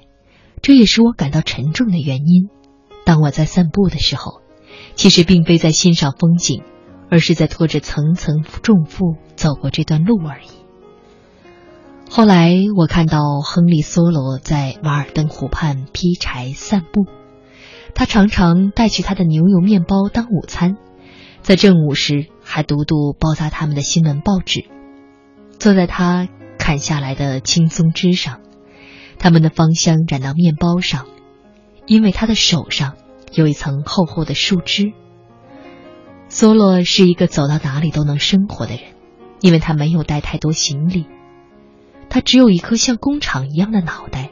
这也是我感到沉重的原因。当我在散步的时候，其实并非在欣赏风景，而是在拖着层层重负走过这段路而已。后来我看到亨利·梭罗在瓦尔登湖畔劈柴散步，他常常带去他的牛油面包当午餐，在正午时还读读包扎他们的新闻报纸，坐在他砍下来的青松枝上，他们的芳香染到面包上，因为他的手上有一层厚厚的树枝。梭罗是一个走到哪里都能生活的人，因为他没有带太多行李。他只有一颗像工厂一样的脑袋，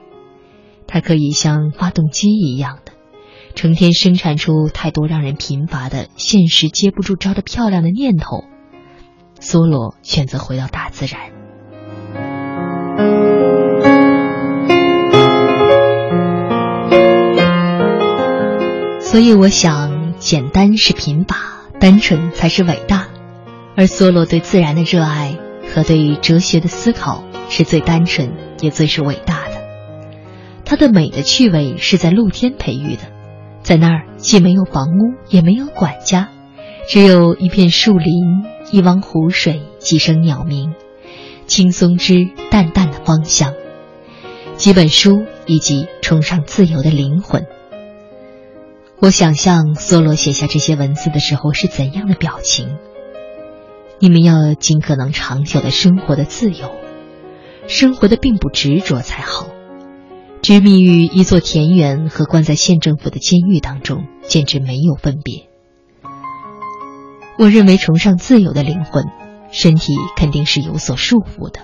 它可以像发动机一样的，成天生产出太多让人贫乏的、现实接不住招的漂亮的念头。梭罗选择回到大自然，所以我想，简单是贫乏，单纯才是伟大。而梭罗对自然的热爱和对哲学的思考。是最单纯也最是伟大的。它的美的趣味是在露天培育的，在那儿既没有房屋，也没有管家，只有一片树林、一汪湖水、几声鸟鸣、青松枝淡淡的芳香、几本书以及崇尚自由的灵魂。我想象梭罗写下这些文字的时候是怎样的表情。你们要尽可能长久的生活的自由。生活的并不执着才好，执迷于一座田园和关在县政府的监狱当中，简直没有分别。我认为崇尚自由的灵魂，身体肯定是有所束缚的。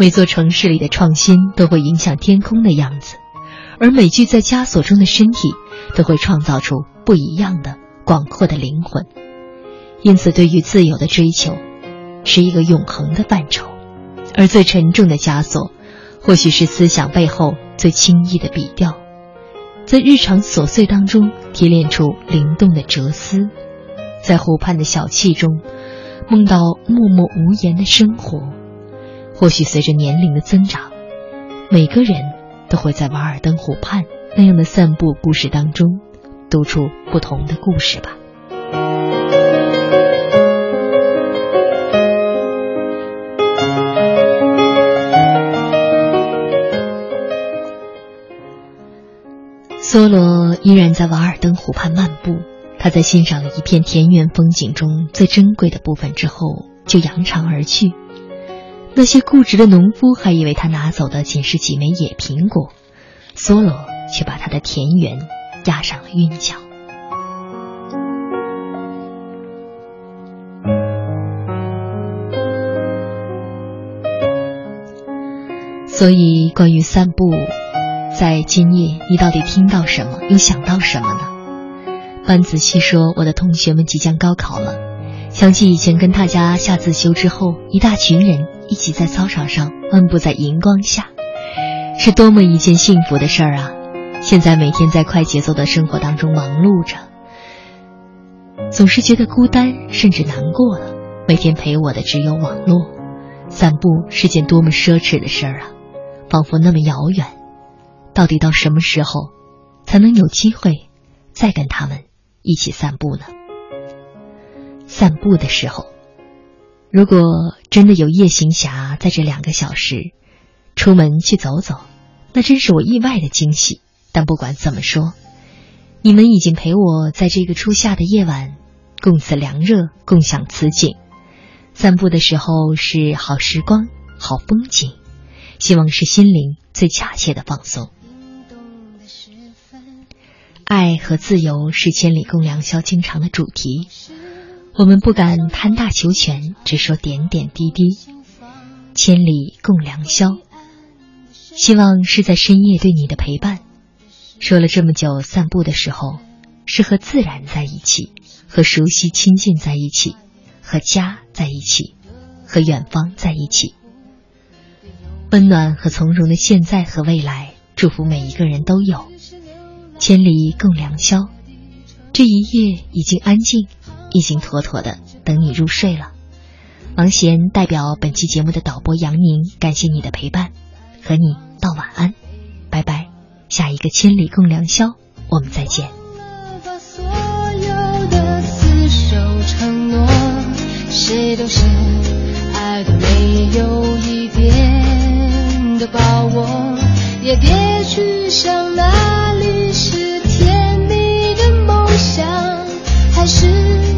每座城市里的创新都会影响天空的样子，而每具在枷锁中的身体都会创造出不一样的广阔的灵魂。因此，对于自由的追求，是一个永恒的范畴。而最沉重的枷锁，或许是思想背后最轻易的笔调，在日常琐碎当中提炼出灵动的哲思，在湖畔的小憩中梦到默默无言的生活。或许随着年龄的增长，每个人都会在瓦尔登湖畔那样的散步故事当中，读出不同的故事吧。梭罗依然在瓦尔登湖畔漫步，他在欣赏了一片田园风景中最珍贵的部分之后，就扬长而去。那些固执的农夫还以为他拿走的仅是几枚野苹果，梭罗却把他的田园压上了韵脚。所以，关于散步。在今夜，你到底听到什么，又想到什么呢？班子熙说：“我的同学们即将高考了，想起以前跟大家下自修之后，一大群人一起在操场上漫步在荧光下，是多么一件幸福的事儿啊！现在每天在快节奏的生活当中忙碌着，总是觉得孤单，甚至难过了。每天陪我的只有网络，散步是件多么奢侈的事儿啊，仿佛那么遥远。”到底到什么时候，才能有机会再跟他们一起散步呢？散步的时候，如果真的有夜行侠在这两个小时出门去走走，那真是我意外的惊喜。但不管怎么说，你们已经陪我在这个初夏的夜晚共此凉热，共享此景。散步的时候是好时光，好风景，希望是心灵最恰切的放松。爱和自由是千里共良宵经常的主题。我们不敢贪大求全，只说点点滴滴。千里共良宵，希望是在深夜对你的陪伴。说了这么久，散步的时候是和自然在一起，和熟悉亲近在一起，和家在一起，和远方在一起。温暖和从容的现在和未来。祝福每一个人都有。千里共良宵，这一夜已经安静，已经妥妥的等你入睡了。王贤代表本期节目的导播杨宁感谢你的陪伴和你道晚安拜拜。下一个千里共良宵我们再见。所有的厮守承诺谁都是爱的没有一点的把握也别去想哪里是甜蜜的梦想还是